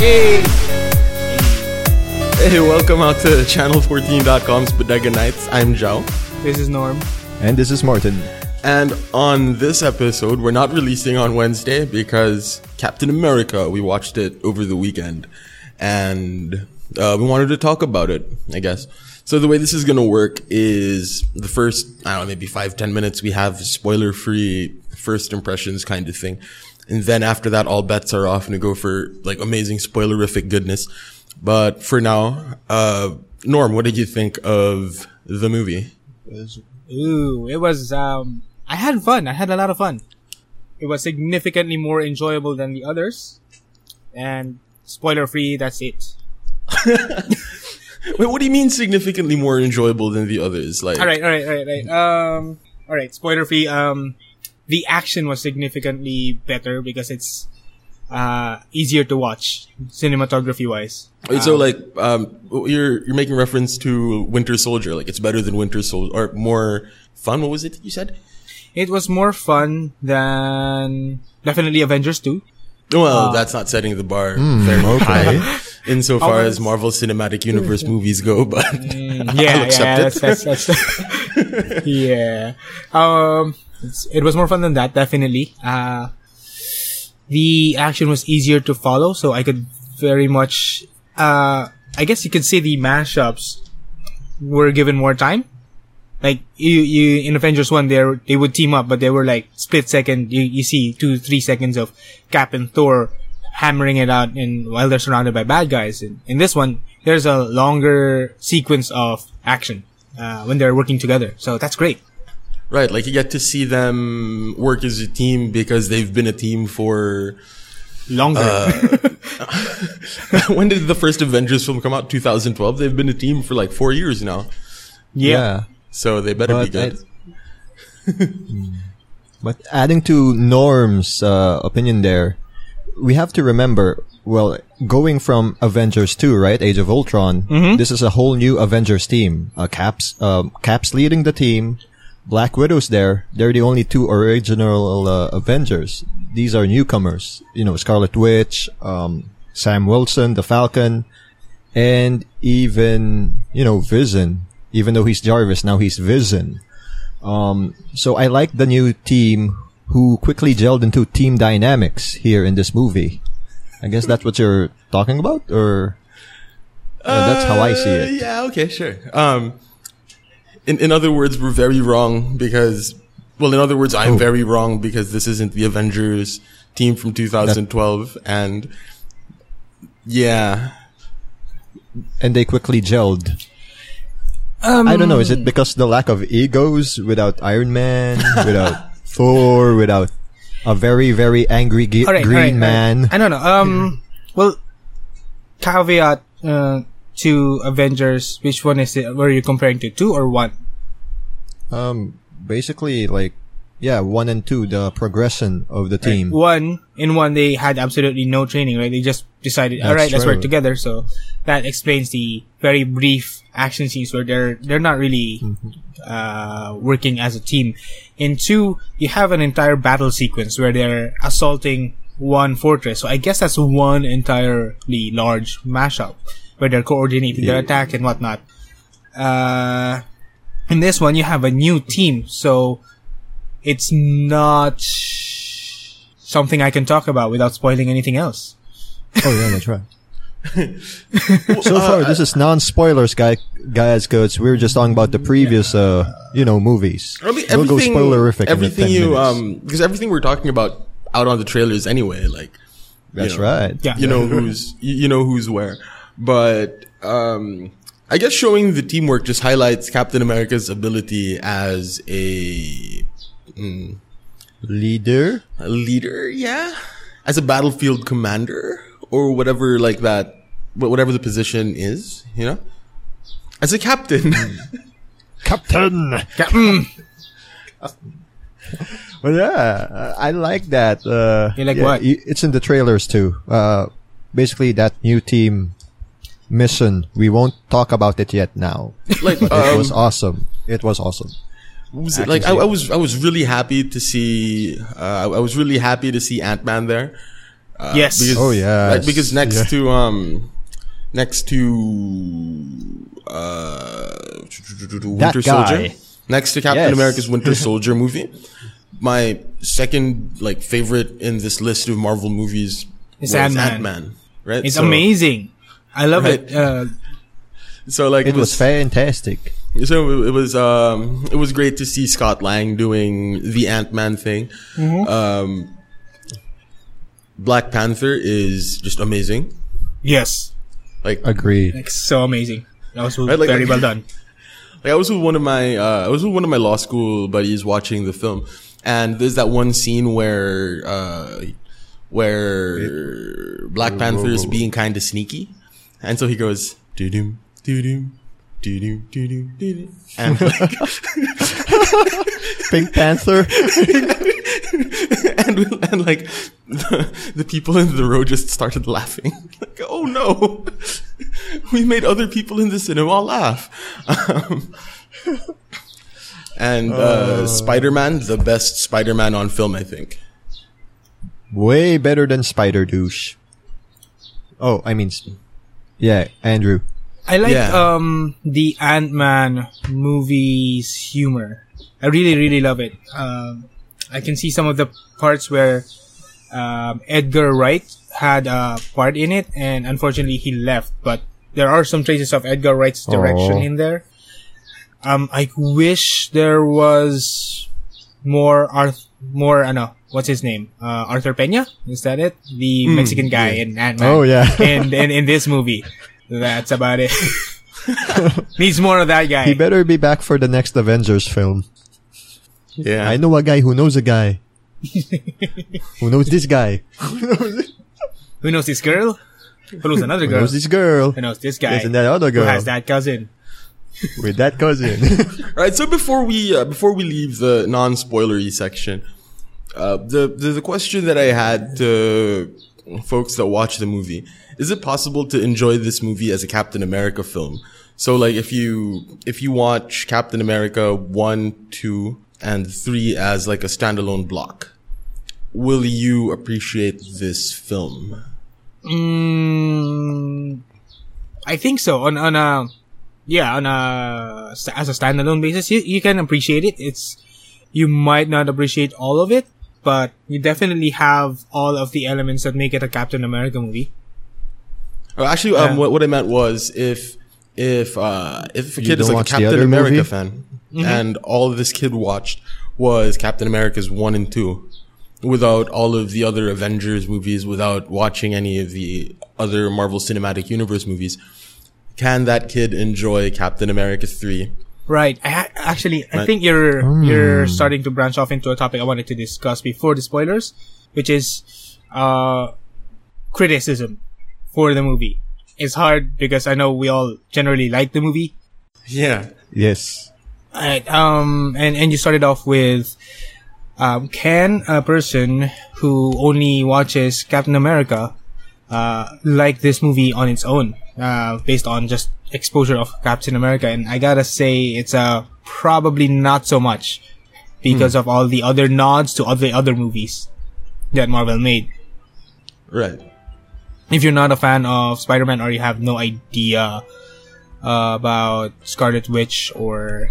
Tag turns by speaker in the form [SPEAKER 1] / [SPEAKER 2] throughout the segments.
[SPEAKER 1] Hey!
[SPEAKER 2] Hey, welcome out to channel14.com's Bodega Nights. I'm Joao.
[SPEAKER 1] This is Norm.
[SPEAKER 3] And this is Martin.
[SPEAKER 2] And on this episode, we're not releasing on Wednesday because Captain America, we watched it over the weekend. And uh, we wanted to talk about it, I guess. So the way this is going to work is the first, I don't know, maybe five, ten minutes, we have spoiler free first impressions kind of thing. And then after that, all bets are off and we go for like amazing spoilerific goodness. But for now, uh, Norm, what did you think of the movie?
[SPEAKER 1] Ooh, it was, um, I had fun. I had a lot of fun. It was significantly more enjoyable than the others. And spoiler free, that's it.
[SPEAKER 2] Wait, what do you mean significantly more enjoyable than the others? Like,
[SPEAKER 1] Alright, alright, alright, alright. Um, alright, spoiler free. Um, the action was significantly better because it's, uh, easier to watch cinematography wise.
[SPEAKER 2] Wait, so like, um, you're you're making reference to Winter Soldier, like it's better than Winter Soldier, or more fun. What was it you said?
[SPEAKER 1] It was more fun than definitely Avengers 2.
[SPEAKER 2] Well, that's not setting the bar very high insofar as Marvel Cinematic Universe movies go, but
[SPEAKER 1] yeah,
[SPEAKER 2] I'll
[SPEAKER 1] yeah,
[SPEAKER 2] accept it.
[SPEAKER 1] that's, that's, that's yeah. Um, it's, it was more fun than that, definitely. Uh, the action was easier to follow, so I could very much, uh, I guess you could say the mashups were given more time. Like you, you in Avengers One, they they would team up, but they were like split second. You you see two three seconds of Cap and Thor hammering it out, and while they're surrounded by bad guys. In, in this one, there's a longer sequence of action uh, when they're working together. So that's great.
[SPEAKER 2] Right, like you get to see them work as a team because they've been a team for.
[SPEAKER 1] Longer.
[SPEAKER 2] when did the first Avengers film come out? 2012. They've been a team for like four years now,
[SPEAKER 1] yeah.
[SPEAKER 2] so they better be
[SPEAKER 3] But
[SPEAKER 2] good.
[SPEAKER 3] But adding to Norm's uh, opinion there, we have to remember, well, going from Avengers 2, right, Age of Ultron, this is a whole new Avengers team. Uh, Caps, um, Caps leading the team. Black Widow's there. They're the only two original uh, Avengers. These are newcomers. You know, Scarlet Witch, um, Sam Wilson, the Falcon, and even, you know, Vision. Even though he's Jarvis, now he's Vision. Um, so I like the new team who quickly gelled into team dynamics here in this movie. I guess that's what you're talking about, or uh, that's how I see
[SPEAKER 2] Uh,
[SPEAKER 3] it.
[SPEAKER 2] Yeah, okay, sure. Um, in, in other words, we're very wrong because, well, in other words, I'm very wrong because this isn't the Avengers team from 2012. and yeah,
[SPEAKER 3] And they quickly gelled.
[SPEAKER 1] Um,
[SPEAKER 3] I don't know. Is it because the lack of egos without Iron Man, without Thor, without a very very angry ge-
[SPEAKER 1] All right,
[SPEAKER 3] green
[SPEAKER 1] all right, all
[SPEAKER 3] man?
[SPEAKER 1] right. I don't know. Um, well, caveat uh, to Avengers. Which one is it? Were you comparing to two or one?
[SPEAKER 3] Um, basically like, yeah, one and two, the progression of the team.
[SPEAKER 1] One in one, they had absolutely no training. Right? They just decided, all right, let's work together. So that explains the very brief action scenes where they're they're not really uh, working as a team. In two, you have an entire battle sequence where they're assaulting one fortress. So I guess that's one entirely large mashup where they're coordinating their attack and whatnot. Uh, in this one, you have a new team, so it's not something I can talk about without spoiling anything else.
[SPEAKER 3] Oh yeah, that's right. so far, this is non-spoilers, guy, guys. Cause we're just talking about the previous, uh, you know, movies.
[SPEAKER 2] I mean,
[SPEAKER 3] we'll go
[SPEAKER 2] everything,
[SPEAKER 3] spoilerific.
[SPEAKER 2] everything
[SPEAKER 3] in 10
[SPEAKER 2] you,
[SPEAKER 3] minutes.
[SPEAKER 2] um, because everything we're talking about out on the trailers anyway, like, you
[SPEAKER 3] that's
[SPEAKER 2] know,
[SPEAKER 3] right.
[SPEAKER 1] Yeah.
[SPEAKER 2] you know who's you you know who's where but um i guess showing the teamwork just highlights captain america's ability as a, mm,
[SPEAKER 3] Leader.
[SPEAKER 2] a leader yeah as a battlefield commander or whatever like that wh- whatever the position is you know as a captain
[SPEAKER 3] Captain.
[SPEAKER 1] Yeah, mm,
[SPEAKER 3] Well, yeah, uh, I like that. Uh,
[SPEAKER 1] You like
[SPEAKER 3] yeah,
[SPEAKER 1] what?
[SPEAKER 3] It's in the trailers too. Uh, basically, that new team mission. We won't talk about it yet now.
[SPEAKER 2] like
[SPEAKER 3] It
[SPEAKER 2] um,
[SPEAKER 3] was awesome. It was awesome.
[SPEAKER 2] what was it? like I, I was I was really happy to see uh, I was really happy to see Ant Man there. Uh,
[SPEAKER 1] Yes.
[SPEAKER 2] Because,
[SPEAKER 3] Oh, yes.
[SPEAKER 2] Like, because next
[SPEAKER 3] Yeah.
[SPEAKER 2] to um, next to uh, Winter Soldier,
[SPEAKER 3] guy.
[SPEAKER 2] next to Captain
[SPEAKER 3] Yes.
[SPEAKER 2] America's Winter Soldier movie, my second like favorite in this list of Marvel movies
[SPEAKER 1] It's
[SPEAKER 2] was
[SPEAKER 1] Ant-Man.
[SPEAKER 2] Ant-Man. Right?
[SPEAKER 1] It's
[SPEAKER 2] So-
[SPEAKER 1] amazing. I love
[SPEAKER 2] Right.
[SPEAKER 1] it. Uh,
[SPEAKER 2] So like
[SPEAKER 3] It was fantastic.
[SPEAKER 2] So it was um it was great to see Scott Lang doing the Ant Man thing. Um, Black Panther is just amazing.
[SPEAKER 1] yes,
[SPEAKER 2] Like
[SPEAKER 3] Agreed.
[SPEAKER 1] like so amazing. That was
[SPEAKER 2] Right, like-
[SPEAKER 1] very
[SPEAKER 2] like-
[SPEAKER 1] well done.
[SPEAKER 2] like I was with one of my uh, I was with one of my law school buddies watching the film, and there's that one scene where uh, where Black Panther is being kind of sneaky, and so he goes, doo doo, doo doo, doo doo, doo-doo. And like,
[SPEAKER 3] Pink Panther.
[SPEAKER 2] and, and like, the, the people in the row just started laughing. Like, oh no, we made other people in the cinema laugh. Um, and uh, uh, Spider Man, the best Spider Man on film, I think.
[SPEAKER 3] Way better than Spider Douche. Oh, I mean, yeah, Andrew.
[SPEAKER 1] I like
[SPEAKER 2] Yeah.
[SPEAKER 1] um the Ant Man movie's humor. I really really love it. Um, I can see some of the parts where um, Edgar Wright had a part in it, and unfortunately he left. But there are some traces of Edgar Wright's direction
[SPEAKER 3] Aw.
[SPEAKER 1] in there. Um, I wish there was more Arth more ano what's his name uh, Arthur Peña is that it the Mexican guy in Ant Man
[SPEAKER 3] Oh, yeah.
[SPEAKER 1] and and in this movie that's about it needs more of that guy
[SPEAKER 3] He better be back for the next Avengers film.
[SPEAKER 2] Yeah.
[SPEAKER 3] I know a guy who knows a guy. who knows this guy?
[SPEAKER 1] who knows this girl who knows another girl?
[SPEAKER 3] Who
[SPEAKER 1] girl
[SPEAKER 3] knows this girl?
[SPEAKER 1] who knows this guy
[SPEAKER 3] Yes, and that other girl who
[SPEAKER 1] has that cousin
[SPEAKER 3] With that cousin.
[SPEAKER 2] Right. So before we uh, before we leave the non-spoilery section, uh, the, the the question that I had to folks that watch the movie is: it possible to enjoy this movie as a Captain America film? So, like, if you if you watch Captain America one, two, and three as like a standalone block, will you appreciate this film?
[SPEAKER 1] mm, I think so on on a yeah on a as a standalone basis you, you can appreciate it it's you might not appreciate all of it but you definitely have all of the elements that make it a Captain America movie
[SPEAKER 2] Oh, actually, um,
[SPEAKER 1] Yeah.
[SPEAKER 2] what, what I meant was if if uh, if a kid is like a Captain America
[SPEAKER 3] movie?
[SPEAKER 2] fan, and all this kid watched was Captain America's one and two, without all of the other Avengers movies, without watching any of the other Marvel Cinematic Universe movies, can that kid enjoy Captain America three?
[SPEAKER 1] Right. I ha- actually, I
[SPEAKER 2] Right.
[SPEAKER 1] think you're you're starting to branch off into a topic I wanted to discuss before the spoilers, which is uh criticism for the movie. It's hard because I know we all generally like the movie.
[SPEAKER 2] Yeah,
[SPEAKER 3] yes.
[SPEAKER 1] Alright, um, and and you started off with, um, can a person who only watches Captain America, uh, like this movie on its own, uh, based on just exposure of Captain America? And I gotta say, it's uh probably not so much because of all the other nods to other other movies that Marvel made.
[SPEAKER 2] right.
[SPEAKER 1] If you're not a fan of Spider-Man or you have no idea uh, about Scarlet Witch or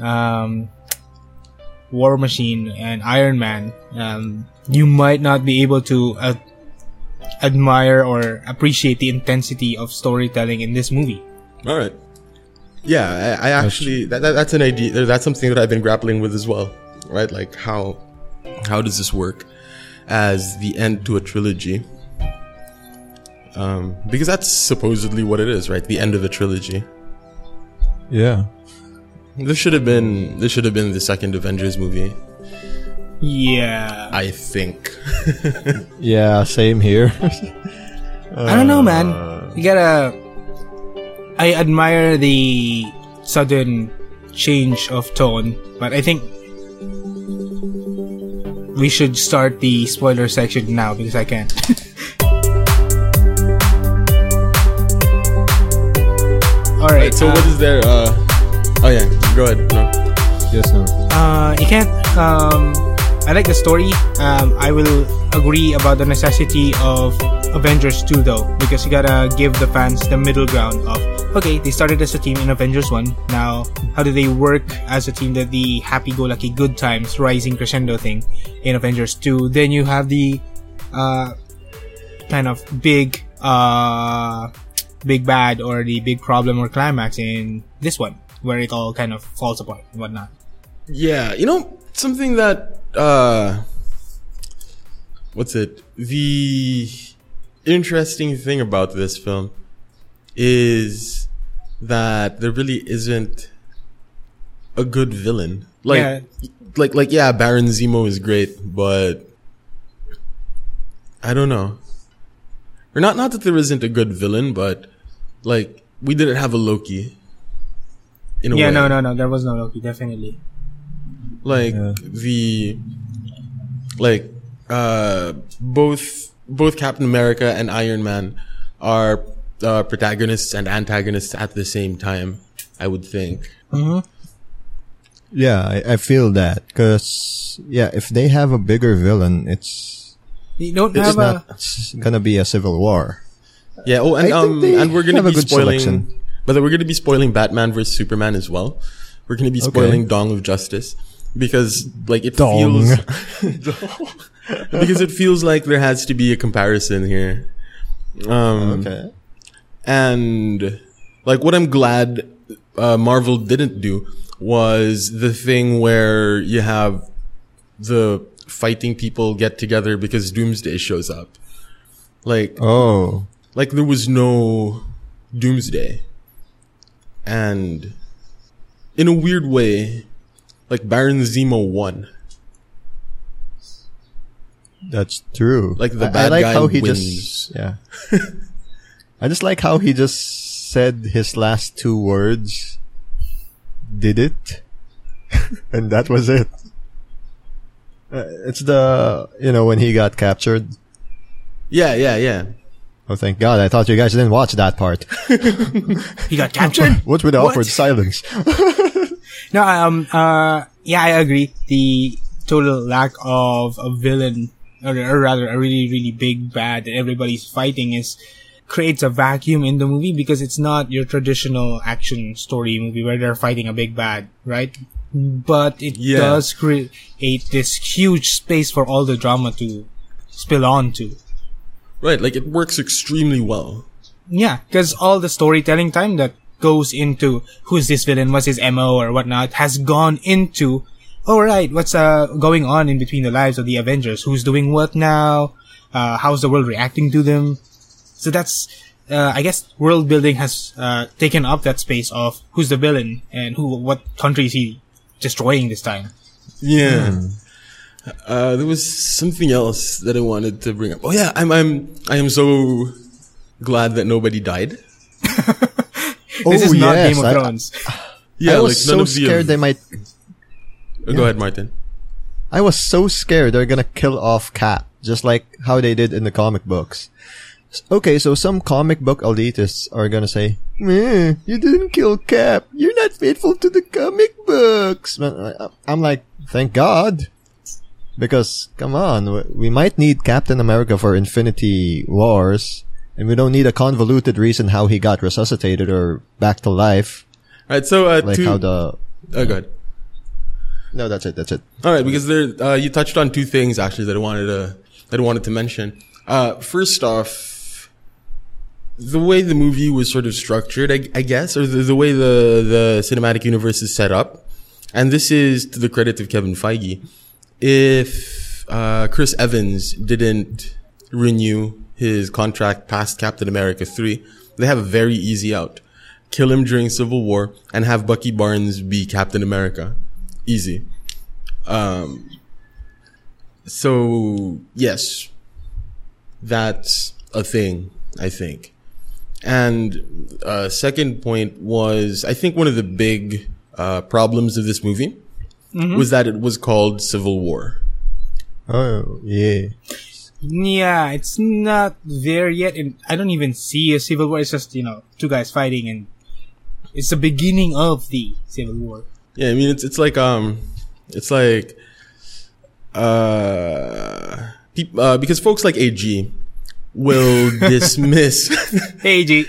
[SPEAKER 1] um, War Machine and Iron Man, um, you might not be able to uh, admire or appreciate the intensity of storytelling in this movie.
[SPEAKER 2] All right. Yeah, I, I actually that, that that's an idea. That's something that I've been grappling with as well. Right, like how how does this work as the end to a trilogy? Um, because that's supposedly what it is, right? The end of a trilogy.
[SPEAKER 3] Yeah.
[SPEAKER 2] This should have been this should have been the second Avengers movie.
[SPEAKER 1] Yeah,
[SPEAKER 2] I think.
[SPEAKER 3] Yeah, same here.
[SPEAKER 1] I don't know, man. You gotta. I admire the sudden change of tone, but I think we should start the spoiler section now because I can't. All right,
[SPEAKER 2] so
[SPEAKER 1] uh,
[SPEAKER 2] what is there? Uh, oh yeah, go ahead. No.
[SPEAKER 3] yes, no.
[SPEAKER 1] uh, you can't. Um, I like the story. Um, I will agree about the necessity of Avengers 2 though, because you gotta give the fans the middle ground of okay, they started as a team in Avengers 1. Now, how do they work as a team that the happy-go-lucky good times rising crescendo thing in Avengers 2? Then you have the uh, kind of big uh, big bad or the big problem or climax in this one, where it all kind of falls apart and whatnot.
[SPEAKER 2] Yeah, you know something that uh, what's it? The interesting thing about this film is that there really isn't a good villain. Like,
[SPEAKER 1] Yeah.
[SPEAKER 2] like, like, yeah, Baron Zemo is great, but I don't know. Or not, not that there isn't a good villain, but like we didn't have a Loki. In a
[SPEAKER 1] Yeah,
[SPEAKER 2] way.
[SPEAKER 1] no, no, no, there was no Loki, definitely.
[SPEAKER 2] Like
[SPEAKER 3] Yeah.
[SPEAKER 2] the like uh both both Captain America and Iron Man are uh, protagonists and antagonists at the same time. I would think.
[SPEAKER 1] Mm-hmm.
[SPEAKER 3] Yeah, I, I feel that because yeah, if they have a bigger villain, it's
[SPEAKER 1] You don't
[SPEAKER 3] it's
[SPEAKER 1] have
[SPEAKER 3] not it's gonna be a civil war.
[SPEAKER 2] Yeah. Oh, and
[SPEAKER 3] I
[SPEAKER 2] um, and we're gonna
[SPEAKER 3] have a
[SPEAKER 2] be
[SPEAKER 3] good
[SPEAKER 2] spoiling.
[SPEAKER 3] selection.
[SPEAKER 2] But we're gonna be spoiling Batman versus Superman as well. We're gonna be
[SPEAKER 3] Okay.
[SPEAKER 2] spoiling Dong of Justice because like it
[SPEAKER 3] Dong.
[SPEAKER 2] feels because it feels like there has to be a comparison here. Um,
[SPEAKER 3] Okay.
[SPEAKER 2] And like what I'm glad uh, Marvel didn't do was the thing where you have the fighting people get together because Doomsday shows up. Like
[SPEAKER 3] Oh,
[SPEAKER 2] like there was no Doomsday. And in a weird way, like Baron Zemo won.
[SPEAKER 3] that's true.
[SPEAKER 2] Like the
[SPEAKER 3] I- I,
[SPEAKER 2] bad
[SPEAKER 3] like
[SPEAKER 2] guy
[SPEAKER 3] how he
[SPEAKER 2] wins.
[SPEAKER 3] just yeah. I just like how he just said his last two words. Did it, and that was it. Uh, it's the you know when he got captured.
[SPEAKER 2] Yeah, yeah, yeah.
[SPEAKER 3] Oh, thank God! I thought you guys didn't watch that part.
[SPEAKER 1] he got captured.
[SPEAKER 3] What's with the
[SPEAKER 1] What?
[SPEAKER 3] awkward silence?
[SPEAKER 1] No, um, uh, yeah, I agree. The total lack of a villain, or, or rather, a really, really big bad that everybody's fighting is creates a vacuum in the movie because it's not your traditional action story movie where they're fighting a big bad, right? But it
[SPEAKER 2] Yeah.
[SPEAKER 1] does create this huge space for all the drama to spill onto.
[SPEAKER 2] Right, like it works extremely well.
[SPEAKER 1] Yeah, because all the storytelling time that goes into who's this villain, what's his MO or whatnot, has gone into, all right, what's uh going on in between the lives of the Avengers? Who's doing what now? Uh, how's the world reacting to them? So that's, uh, I guess, world building has uh, taken up that space of who's the villain and who, what country is he destroying this time.
[SPEAKER 2] Yeah. Uh, there was something else that I wanted to bring up. Oh yeah, I'm, I'm, I am so glad that nobody died.
[SPEAKER 1] this is oh, not
[SPEAKER 3] yes,
[SPEAKER 1] Game of
[SPEAKER 3] I-
[SPEAKER 1] Thrones.
[SPEAKER 2] Yeah,
[SPEAKER 3] I was so
[SPEAKER 2] the-
[SPEAKER 3] scared they might.
[SPEAKER 2] Oh, Go ahead, Martin.
[SPEAKER 3] I was so scared they're gonna kill off Cap, just like how they did in the comic books. Okay, so some comic book elitists are gonna say, "Meh, you didn't kill Cap. You're not faithful to the comic books." I- uh, I'm like, thank God. Because, come on, we might need Captain America for Infinity Wars, and we don't need a convoluted reason how he got resuscitated or back to life,
[SPEAKER 2] All right, so uh,
[SPEAKER 3] like
[SPEAKER 2] two,
[SPEAKER 3] how the.
[SPEAKER 2] oh, go ahead.
[SPEAKER 3] No, that's it, that's it.
[SPEAKER 2] All right, because there, uh, you touched on two things actually that I wanted to that I wanted to mention. Uh, first off, the way the movie was sort of structured, I, I guess, or the, the way the the cinematic universe is set up, and this is to the credit of Kevin Feige. If uh, Chris Evans didn't renew his contract past Captain America three, they have a very easy out: kill him during Civil War and have Bucky Barnes be Captain America. Easy. Um, so yes, that's a thing, I think. And, uh, second point was, I think one of the big, uh, problems of this movie was that it was called Civil War.
[SPEAKER 3] Oh, yeah.
[SPEAKER 1] Yeah, it's not there yet, and I don't even see a civil war. It's just you know two guys fighting, and it's the beginning of the civil war.
[SPEAKER 2] Yeah, I mean, it's, it's like, um, it's like, uh, peop- uh, because folks like AG will dismiss.
[SPEAKER 1] AG.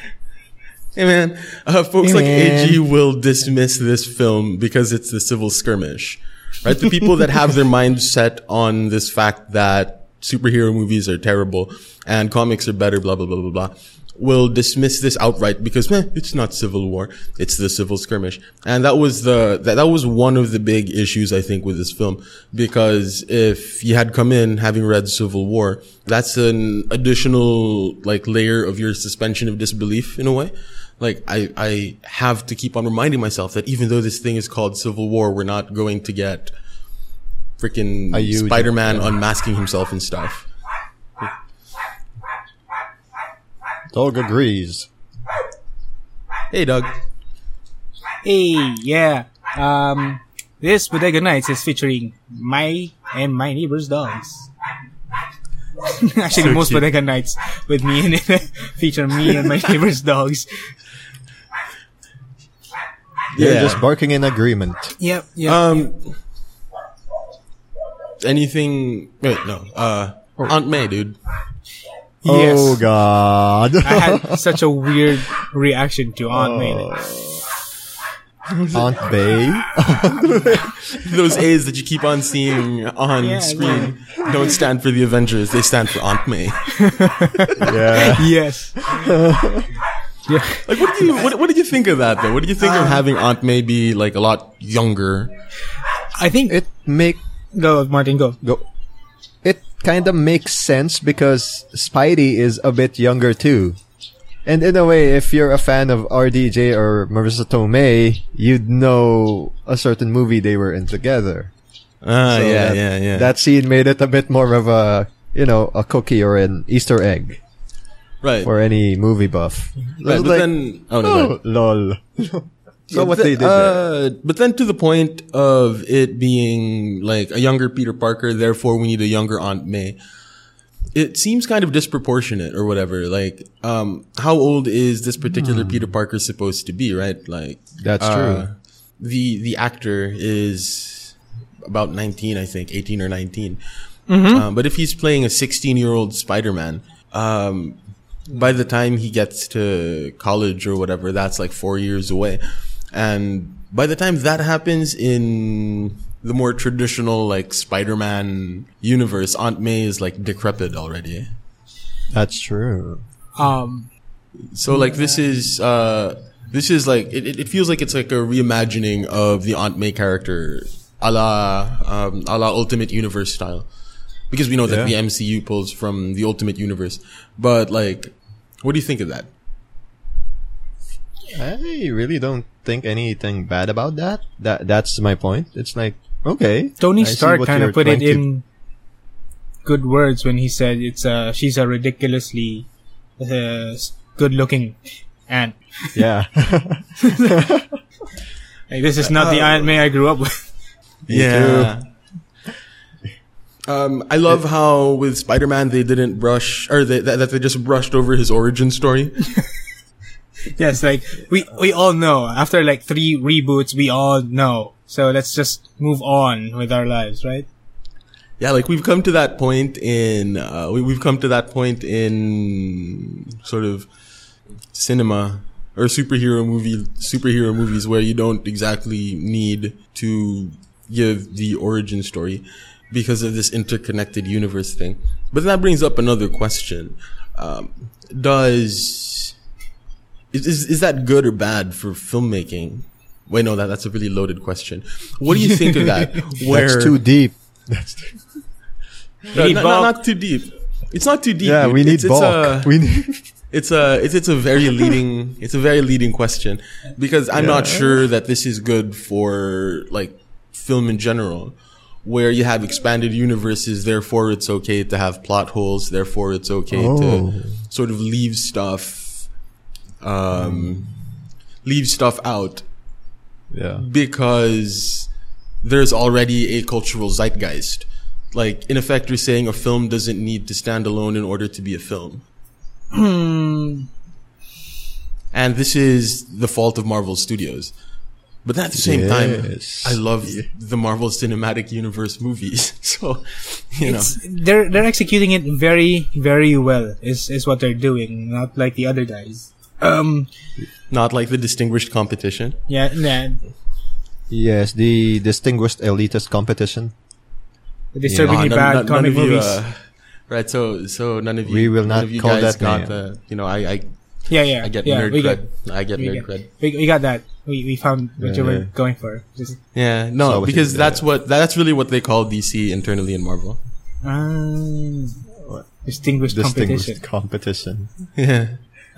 [SPEAKER 2] Hey man, uh, folks
[SPEAKER 3] Hey,
[SPEAKER 2] like
[SPEAKER 3] man.
[SPEAKER 2] AG will dismiss this film because it's the civil skirmish, right? The people that have their mind set on this fact that superhero movies are terrible and comics are better, blah blah blah blah blah, will dismiss this outright because meh, it's not civil war, it's the civil skirmish, and that was the that, that was one of the big issues I think with this film. Because if you had come in having read Civil War, that's an additional like layer of your suspension of disbelief in a way. Like I I have to keep on reminding myself that even though this thing is called Civil War, we're not going to get freaking Spider-Man unmasking himself and stuff.
[SPEAKER 3] Dog agrees.
[SPEAKER 2] Hey, Doug.
[SPEAKER 1] Hey, yeah. Um, this Bodega Nights is featuring my and my neighbor's dogs. Actually,
[SPEAKER 2] So
[SPEAKER 1] most
[SPEAKER 2] cute.
[SPEAKER 1] Bodega Nights with me in it feature me and my neighbor's dogs.
[SPEAKER 3] They're
[SPEAKER 2] Yeah.
[SPEAKER 3] just barking in agreement.
[SPEAKER 1] Yep, yep.
[SPEAKER 2] Um, anything? Wait, no. Uh, Aunt May, dude.
[SPEAKER 1] yes.
[SPEAKER 3] Oh God.
[SPEAKER 1] I had such a weird reaction to Aunt May.
[SPEAKER 3] Oh. Aunt Bay.
[SPEAKER 2] Those A's that you keep on seeing on
[SPEAKER 1] Yeah,
[SPEAKER 2] screen don't stand for the Avengers. They stand for Aunt May.
[SPEAKER 3] yeah.
[SPEAKER 1] Yes. yeah.
[SPEAKER 2] Like, what did you what, what did you think of that though? What did you think of having Aunt May be like a lot younger?
[SPEAKER 1] I think
[SPEAKER 3] It make
[SPEAKER 1] go Martin go.
[SPEAKER 3] go. It kind of makes sense because Spidey is a bit younger too. And in a way, if you're a fan of RDJ or Marisa Tomei, you'd know a certain movie they were in together.
[SPEAKER 2] Ah,
[SPEAKER 3] So
[SPEAKER 2] yeah,
[SPEAKER 3] that,
[SPEAKER 2] yeah, yeah.
[SPEAKER 3] That scene made it a bit more of a, you know, a cookie or an Easter egg
[SPEAKER 2] right.
[SPEAKER 3] for any movie buff.
[SPEAKER 2] right.
[SPEAKER 3] It's
[SPEAKER 2] But
[SPEAKER 3] like,
[SPEAKER 2] then, oh no,
[SPEAKER 3] oh, lol. So
[SPEAKER 2] Yeah,
[SPEAKER 3] what
[SPEAKER 2] but
[SPEAKER 3] they did
[SPEAKER 2] uh, but then to the point of it being like a younger Peter Parker, therefore we need a younger Aunt May. It seems kind of disproportionate or whatever. Like, um, how old is this particular Peter Parker supposed to be, right? Like,
[SPEAKER 3] Hmm. That's
[SPEAKER 2] uh,
[SPEAKER 3] true.
[SPEAKER 2] The, the actor is about 19, I think, 18 or 19.
[SPEAKER 3] Mm-hmm.
[SPEAKER 2] Um, but if he's playing a 16 year old Spider-Man, um, by the time he gets to college or whatever, that's like four years away. And by the time that happens in the more traditional like Spider-Man universe, Aunt May is like decrepit already.
[SPEAKER 3] That's true.
[SPEAKER 1] Um,
[SPEAKER 2] So like this is uh this is like it, it it feels like it's like a reimagining of the Aunt May character a la um a la Ultimate Universe style. Because we know that
[SPEAKER 3] Yeah.
[SPEAKER 2] the MCU pulls from the Ultimate Universe. But like what do you think of that?
[SPEAKER 3] I really don't think anything bad about that. That that's my point. It's like okay,
[SPEAKER 1] Tony
[SPEAKER 3] I
[SPEAKER 1] Stark kind of put it
[SPEAKER 3] trying to-
[SPEAKER 1] in good words when he said it's uh she's a ridiculously uh, good looking ant.
[SPEAKER 3] Yeah,
[SPEAKER 1] Like, this is not the
[SPEAKER 3] Uh,
[SPEAKER 1] Aunt May I grew up with.
[SPEAKER 2] Yeah. Um, I love how with Spider-Man they didn't brush, or they, that, that they just brushed over his origin story.
[SPEAKER 1] yes, like we we all know after like three reboots, we all know. So let's just move on with our lives, right?
[SPEAKER 2] Yeah, like we've come to that point in uh, we, we've come to that point in sort of cinema or superhero movie superhero movies where you don't exactly need to give the origin story because of this interconnected universe thing. But that brings up another question: um, Does is, is is that good or bad for filmmaking? Wait, no, that that's a really loaded question. What do you think of that? Where
[SPEAKER 3] that's too deep. That's too,
[SPEAKER 2] no, not, not, not too deep. It's not too deep.
[SPEAKER 3] yeah,
[SPEAKER 2] dude.
[SPEAKER 3] we need
[SPEAKER 2] it's,
[SPEAKER 3] bulk.
[SPEAKER 2] It's a,
[SPEAKER 3] we need.
[SPEAKER 2] it's a it's it's a very leading it's a very leading question because I'm not sure that this is good for like film in general, where you have expanded universes. Therefore, it's okay to have plot holes. Therefore, it's okay
[SPEAKER 3] Oh.
[SPEAKER 2] to sort of leave stuff, um, leave stuff out
[SPEAKER 3] Yeah.
[SPEAKER 2] because there's already a cultural zeitgeist. Like, in effect, you're saying a film doesn't need to stand alone in order to be a film.
[SPEAKER 1] Hmm.
[SPEAKER 2] And this is the fault of Marvel Studios. But at the same time, I love the Marvel Cinematic Universe movies. So, you know,
[SPEAKER 1] they're they're executing it very very well. Is is what they're doing, not like the other guys. Um.
[SPEAKER 2] not like the distinguished competition.
[SPEAKER 1] Yeah. Nah,
[SPEAKER 3] Yes, the distinguished elitist competition.
[SPEAKER 1] disturbingly
[SPEAKER 2] Ah, none-
[SPEAKER 1] bad
[SPEAKER 2] none- none
[SPEAKER 1] comic
[SPEAKER 2] of you,
[SPEAKER 1] movies.
[SPEAKER 2] uh, right. So, so none of you,
[SPEAKER 3] We will
[SPEAKER 2] none
[SPEAKER 3] not
[SPEAKER 2] of you
[SPEAKER 3] call
[SPEAKER 2] guys
[SPEAKER 3] that
[SPEAKER 2] got
[SPEAKER 3] name.
[SPEAKER 2] the, you know, I, I,
[SPEAKER 1] yeah. Yeah.
[SPEAKER 2] I get
[SPEAKER 1] yeah,
[SPEAKER 2] nerd
[SPEAKER 1] we
[SPEAKER 2] cred.
[SPEAKER 1] Got,
[SPEAKER 2] I get
[SPEAKER 1] we
[SPEAKER 2] nerd cred.
[SPEAKER 1] we, we got that. We we found what you were
[SPEAKER 3] yeah.
[SPEAKER 1] going for. Just,
[SPEAKER 2] Yeah,
[SPEAKER 3] So
[SPEAKER 2] no,
[SPEAKER 3] what
[SPEAKER 2] because
[SPEAKER 3] you-
[SPEAKER 2] that's what that's really what they call DC internally in Marvel.
[SPEAKER 1] um, distinguished,
[SPEAKER 3] Distinguished
[SPEAKER 1] competition.
[SPEAKER 3] competition.
[SPEAKER 2] Yeah.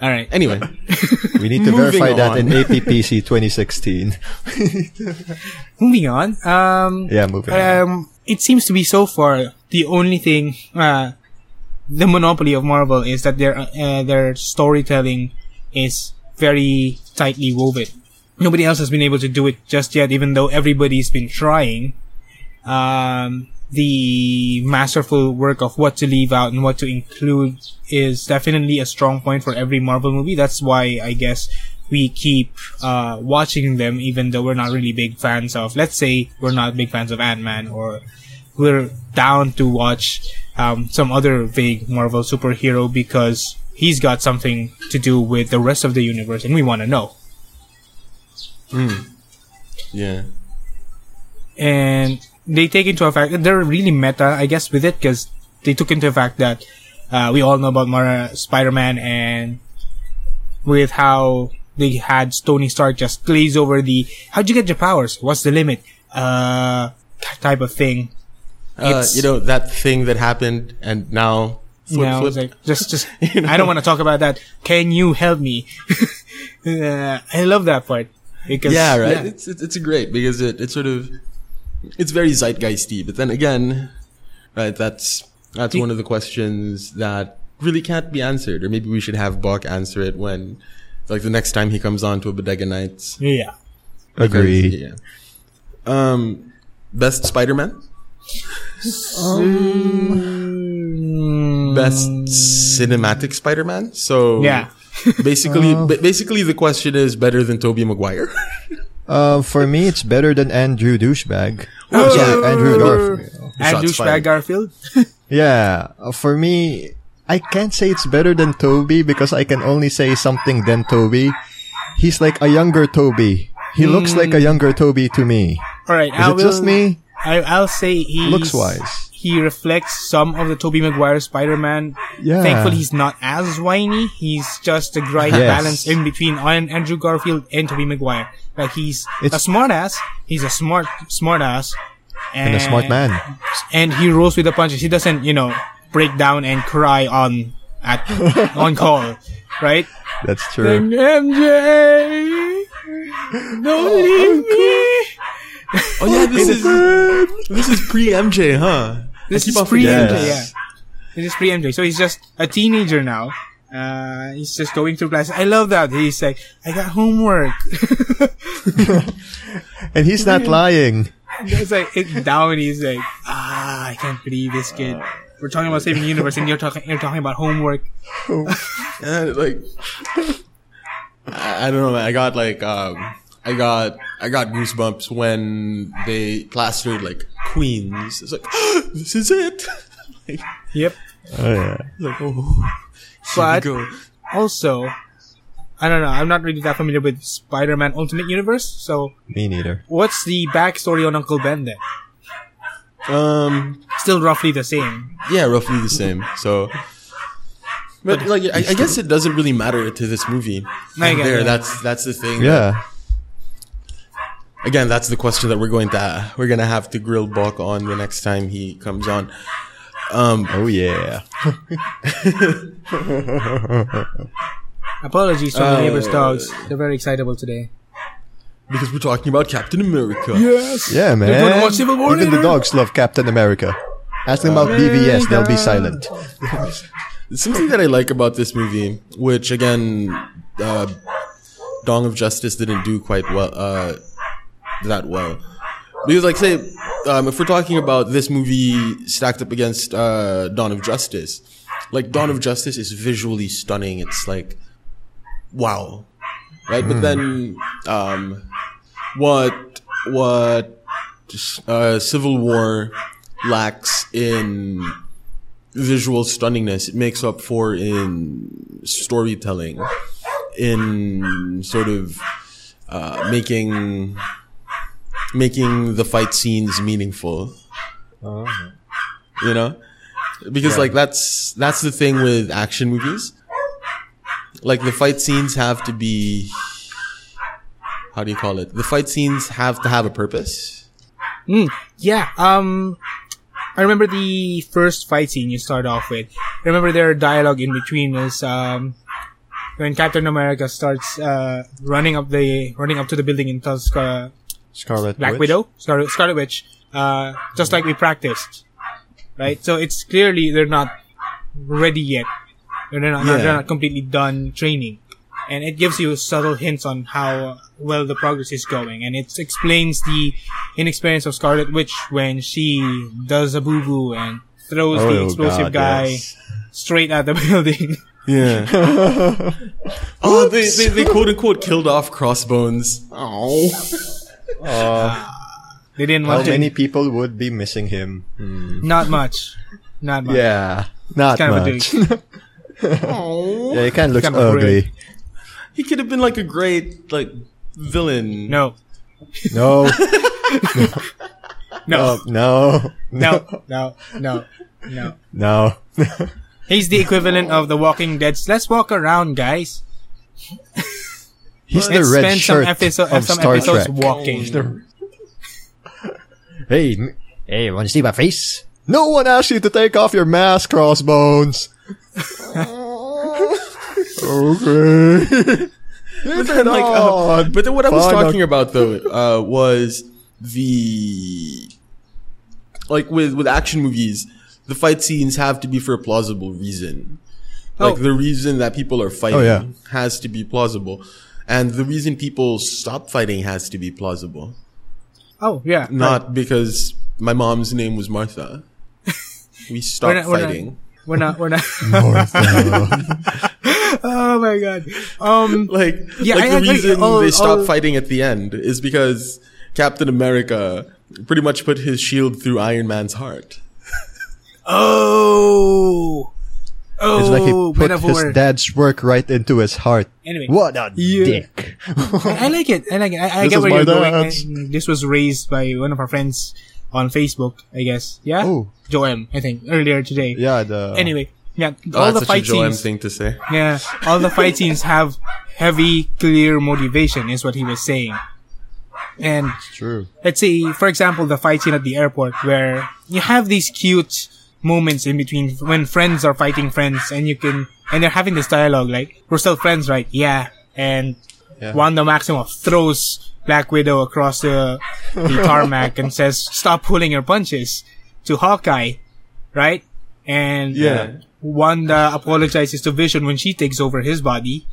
[SPEAKER 1] All right.
[SPEAKER 2] Anyway,
[SPEAKER 3] We need to verify that in
[SPEAKER 2] on.
[SPEAKER 3] APPC 2016.
[SPEAKER 1] Moving on. Um.
[SPEAKER 3] yeah, moving on.
[SPEAKER 1] Um. It seems to be so far the only thing. Uh, the monopoly of Marvel is that their uh, their storytelling is very tightly woven. Nobody else has been able to do it just yet, even though everybody's been trying. Um, the masterful work of what to leave out and what to include is definitely a strong point for every Marvel movie. That's why I guess we keep uh, watching them, even though we're not really big fans of. Let's say we're not big fans of Ant Man, or we're down to watch um, some other vague Marvel superhero because he's got something to do with the rest of the universe, and we want to know.
[SPEAKER 2] yeah.
[SPEAKER 1] and they take into effect they're really meta i guess with it because they took into effect that uh, we all know about Mara, spider-man and with how they had tony stark just glaze over the how'd you get your powers what's the limit uh type of thing
[SPEAKER 2] Uh, you know that thing that happened, and now flip,
[SPEAKER 1] know,
[SPEAKER 2] flip.
[SPEAKER 1] like just just
[SPEAKER 2] You know?
[SPEAKER 1] i don't want to talk about that can you help me uh, i love that part because
[SPEAKER 2] yeah, right. It's, it's it's great because it it sort of it's very zeitgeisty, but then again, right? That's that's
[SPEAKER 1] Do-
[SPEAKER 2] one of the questions that really can't be answered, or maybe we should have Buck answer it when, like, the next time he comes on to a Bodega Nights.
[SPEAKER 1] yeah
[SPEAKER 3] Agree.
[SPEAKER 2] Yeah. Um, best Spider-Man,
[SPEAKER 1] Mm,
[SPEAKER 2] best cinematic Spider-Man. So
[SPEAKER 1] yeah
[SPEAKER 2] basically,
[SPEAKER 3] Uh,
[SPEAKER 2] basically the question is better than Tobey Maguire.
[SPEAKER 3] Uh, for me, it's better than Andrew Douchebag.
[SPEAKER 1] Oh,
[SPEAKER 3] Sorry,
[SPEAKER 1] yeah.
[SPEAKER 3] Andrew Garfield.
[SPEAKER 1] and
[SPEAKER 2] Shots
[SPEAKER 1] douchebag garfield
[SPEAKER 3] Yeah, uh, for me, I can't say it's better than Tobey because I can only say something than Tobey. He's like a younger Tobey. He looks like a younger Tobey to me.
[SPEAKER 1] All right,
[SPEAKER 3] Is
[SPEAKER 1] I
[SPEAKER 3] it just me?
[SPEAKER 1] I, I'll say he
[SPEAKER 3] Looks-wise.
[SPEAKER 1] he reflects some of the Tobey Maguire Spider-Man.
[SPEAKER 3] Yeah.
[SPEAKER 1] Thankfully, he's not as whiny. He's just a right
[SPEAKER 3] Yes.
[SPEAKER 1] balance in between An- Andrew Garfield and Tobey Maguire. Like he's
[SPEAKER 3] It's-
[SPEAKER 1] a smart ass. He's a smart smart ass,
[SPEAKER 3] And a smart man.
[SPEAKER 1] And he rolls with the punches. He doesn't, you know, break down and cry on at on call, right?
[SPEAKER 3] That's true.
[SPEAKER 1] MJ, don't oh, leave oh, me.
[SPEAKER 2] oh yeah, this oh, is this is pre MJ, huh?
[SPEAKER 1] This is pre MJ,
[SPEAKER 2] forgetting
[SPEAKER 1] yeah.
[SPEAKER 2] this.
[SPEAKER 1] This is pre MJ. So he's just a teenager now. Uh, he's just going through class. I love that. He's like, I got homework.
[SPEAKER 3] And he's not lying.
[SPEAKER 1] it's like, it's down. He's like, ah, I can't believe this kid. We're talking about saving the universe, and you're talking, you're talking about homework.
[SPEAKER 2] And, like I, I don't know. I got like um I got I got goosebumps when they plastered like Queens. It's like this is it. like,
[SPEAKER 1] Yep.
[SPEAKER 3] Oh yeah.
[SPEAKER 2] like oh
[SPEAKER 1] But
[SPEAKER 2] here we go.
[SPEAKER 1] also, I don't know. I'm not really that familiar with Spider-Man Ultimate Universe. So,
[SPEAKER 3] Me neither.
[SPEAKER 1] what's the backstory on Uncle Ben then?
[SPEAKER 2] Um
[SPEAKER 1] Still roughly the same.
[SPEAKER 2] yeah, roughly the same. So but like I, I guess it doesn't really matter to this movie.
[SPEAKER 1] I get
[SPEAKER 2] there,
[SPEAKER 1] it.
[SPEAKER 2] that's that's the thing.
[SPEAKER 3] Yeah.
[SPEAKER 2] Again, that's the question that we're going to we're gonna have to grill Buck on the next time he comes on. Um,
[SPEAKER 3] Oh yeah.
[SPEAKER 1] Apologies from the
[SPEAKER 2] Uh,
[SPEAKER 1] neighbor's dogs. They're very excitable today.
[SPEAKER 2] because we're talking about Captain America.
[SPEAKER 1] Yes.
[SPEAKER 3] Yeah, man.
[SPEAKER 1] They're gonna watch Civil War
[SPEAKER 3] Even the
[SPEAKER 1] later.
[SPEAKER 3] dogs love Captain America. Ask them about BVS, they'll be silent.
[SPEAKER 2] Something that I like about this movie, which again, uh, Dong of Justice didn't do quite well, uh, that well. Because, like, say, um, if we're talking about this movie stacked up against uh, Dawn of Justice, like Dawn of Justice is visually stunning. It's like, wow, right? But then, um, what what uh, Civil War lacks in visual stunningness, it makes up for in storytelling, in sort of uh, making making the fight scenes meaningful. You know, because like that's that's the thing with action movies. Like the fight scenes have to be how do you call it? The fight scenes have to have a purpose.
[SPEAKER 1] Mm, yeah. Um, I remember the first fight scene you start off with. I remember their dialogue in between is um, when Captain America starts uh, running up the running up to the building tells uh,
[SPEAKER 3] Scarlet
[SPEAKER 1] Black
[SPEAKER 3] Witch?
[SPEAKER 1] Widow, Scarlet, Scarlet Witch, uh, just like we practiced, right? So it's clearly they're not ready yet. They're not,
[SPEAKER 2] Yeah.
[SPEAKER 1] they're not completely done training. And it gives you subtle hints on how well the progress is going. And it explains the inexperience of Scarlet Witch when she does a boo-boo and throws the
[SPEAKER 3] Oh,
[SPEAKER 1] explosive
[SPEAKER 3] God,
[SPEAKER 1] guy
[SPEAKER 3] yes.
[SPEAKER 1] straight at the building.
[SPEAKER 2] Yeah. oh, they, they they quote unquote killed off Crossbones. Oh.
[SPEAKER 1] they didn't
[SPEAKER 3] How
[SPEAKER 1] want to.
[SPEAKER 3] many people would be missing him? Hmm.
[SPEAKER 1] Not much. Not much.
[SPEAKER 3] Yeah, not
[SPEAKER 1] kind of a
[SPEAKER 3] much. yeah, he kind of looks
[SPEAKER 1] Kind of
[SPEAKER 3] ugly.
[SPEAKER 2] He could have been like a great like villain.
[SPEAKER 1] No.
[SPEAKER 3] No,
[SPEAKER 1] No.
[SPEAKER 3] no, no,
[SPEAKER 1] No. No. No. No.
[SPEAKER 3] no.
[SPEAKER 1] He's the equivalent of the Walking Dead's. Let's walk around, guys.
[SPEAKER 3] He's the
[SPEAKER 1] Let's
[SPEAKER 3] red
[SPEAKER 1] spend some,
[SPEAKER 3] shirt
[SPEAKER 1] episode,
[SPEAKER 3] of
[SPEAKER 1] some
[SPEAKER 3] Star
[SPEAKER 1] episodes
[SPEAKER 3] Trek.
[SPEAKER 1] walking.
[SPEAKER 3] Hey, m- hey, want to see my face? No one asked you to take off your mask, Crossbones. okay.
[SPEAKER 2] But then, like, uh, but then what I was
[SPEAKER 3] Fine,
[SPEAKER 2] talking about though uh, was the like with with action movies, the fight scenes have to be for a plausible reason. Like
[SPEAKER 1] Oh.
[SPEAKER 2] the reason that people are fighting
[SPEAKER 3] Oh, yeah.
[SPEAKER 2] has to be plausible, and the reason people stop fighting has to be plausible.
[SPEAKER 1] Oh, yeah.
[SPEAKER 2] Not because my mom's name was Martha. We stopped
[SPEAKER 1] we're not-
[SPEAKER 2] fighting.
[SPEAKER 1] We're not, we're not. oh my god. Um,
[SPEAKER 2] Like,
[SPEAKER 1] Yeah,
[SPEAKER 2] like
[SPEAKER 1] I-
[SPEAKER 2] the
[SPEAKER 1] I-
[SPEAKER 2] reason
[SPEAKER 1] I'll-
[SPEAKER 2] they stopped
[SPEAKER 1] I'll-
[SPEAKER 2] fighting at the end is because Captain America pretty much put his shield through Iron Man's heart.
[SPEAKER 1] oh. Oh,
[SPEAKER 3] It's like he oh,
[SPEAKER 1] put
[SPEAKER 3] his dad's work right into his heart.
[SPEAKER 1] Anyway.
[SPEAKER 3] What a
[SPEAKER 1] Yeah.
[SPEAKER 3] dick.
[SPEAKER 1] I, I like it. I like it. I, I
[SPEAKER 3] This
[SPEAKER 1] get where you're going.
[SPEAKER 3] dad's.
[SPEAKER 1] And this was raised by one of our friends on Facebook, I guess. Yeah?
[SPEAKER 3] Oh.
[SPEAKER 1] Joem, I think, earlier today.
[SPEAKER 3] Yeah, the
[SPEAKER 1] Anyway, yeah,
[SPEAKER 2] Oh,
[SPEAKER 1] all the
[SPEAKER 2] that's
[SPEAKER 1] fight
[SPEAKER 2] such a
[SPEAKER 1] scenes.
[SPEAKER 2] thing to say.
[SPEAKER 1] Yeah, all the fight scenes have heavy, clear motivation, is what he was saying. And it's
[SPEAKER 3] true.
[SPEAKER 1] let's say, for example, the fight scene at the airport where you have these cute moments in between when friends are fighting friends and you can, and they're having this dialogue like, we're still friends, right? Yeah. And
[SPEAKER 3] Yeah.
[SPEAKER 1] Wanda Maximoff throws Black Widow across the, the tarmac and says, stop pulling your punches to Hawkeye, right? And
[SPEAKER 2] Yeah.
[SPEAKER 1] Wanda apologizes to Vision when she takes over his body.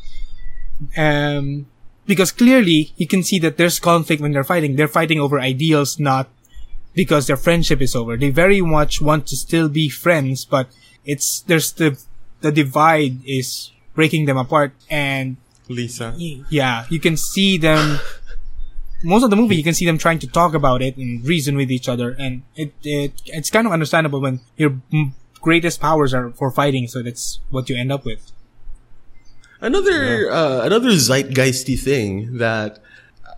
[SPEAKER 1] Um, because clearly you can see that there's conflict when they're fighting. They're fighting over ideals, not because their friendship is over. They very much want to still be friends, but it's, there's the, the divide is breaking them apart and
[SPEAKER 2] Lisa.
[SPEAKER 1] y- yeah, you can see them. Most of the movie, you can see them trying to talk about it and reason with each other, and it, it it's kind of understandable when your greatest powers are for fighting, so that's what you end up with.
[SPEAKER 2] Another uh, another zeitgeisty thing that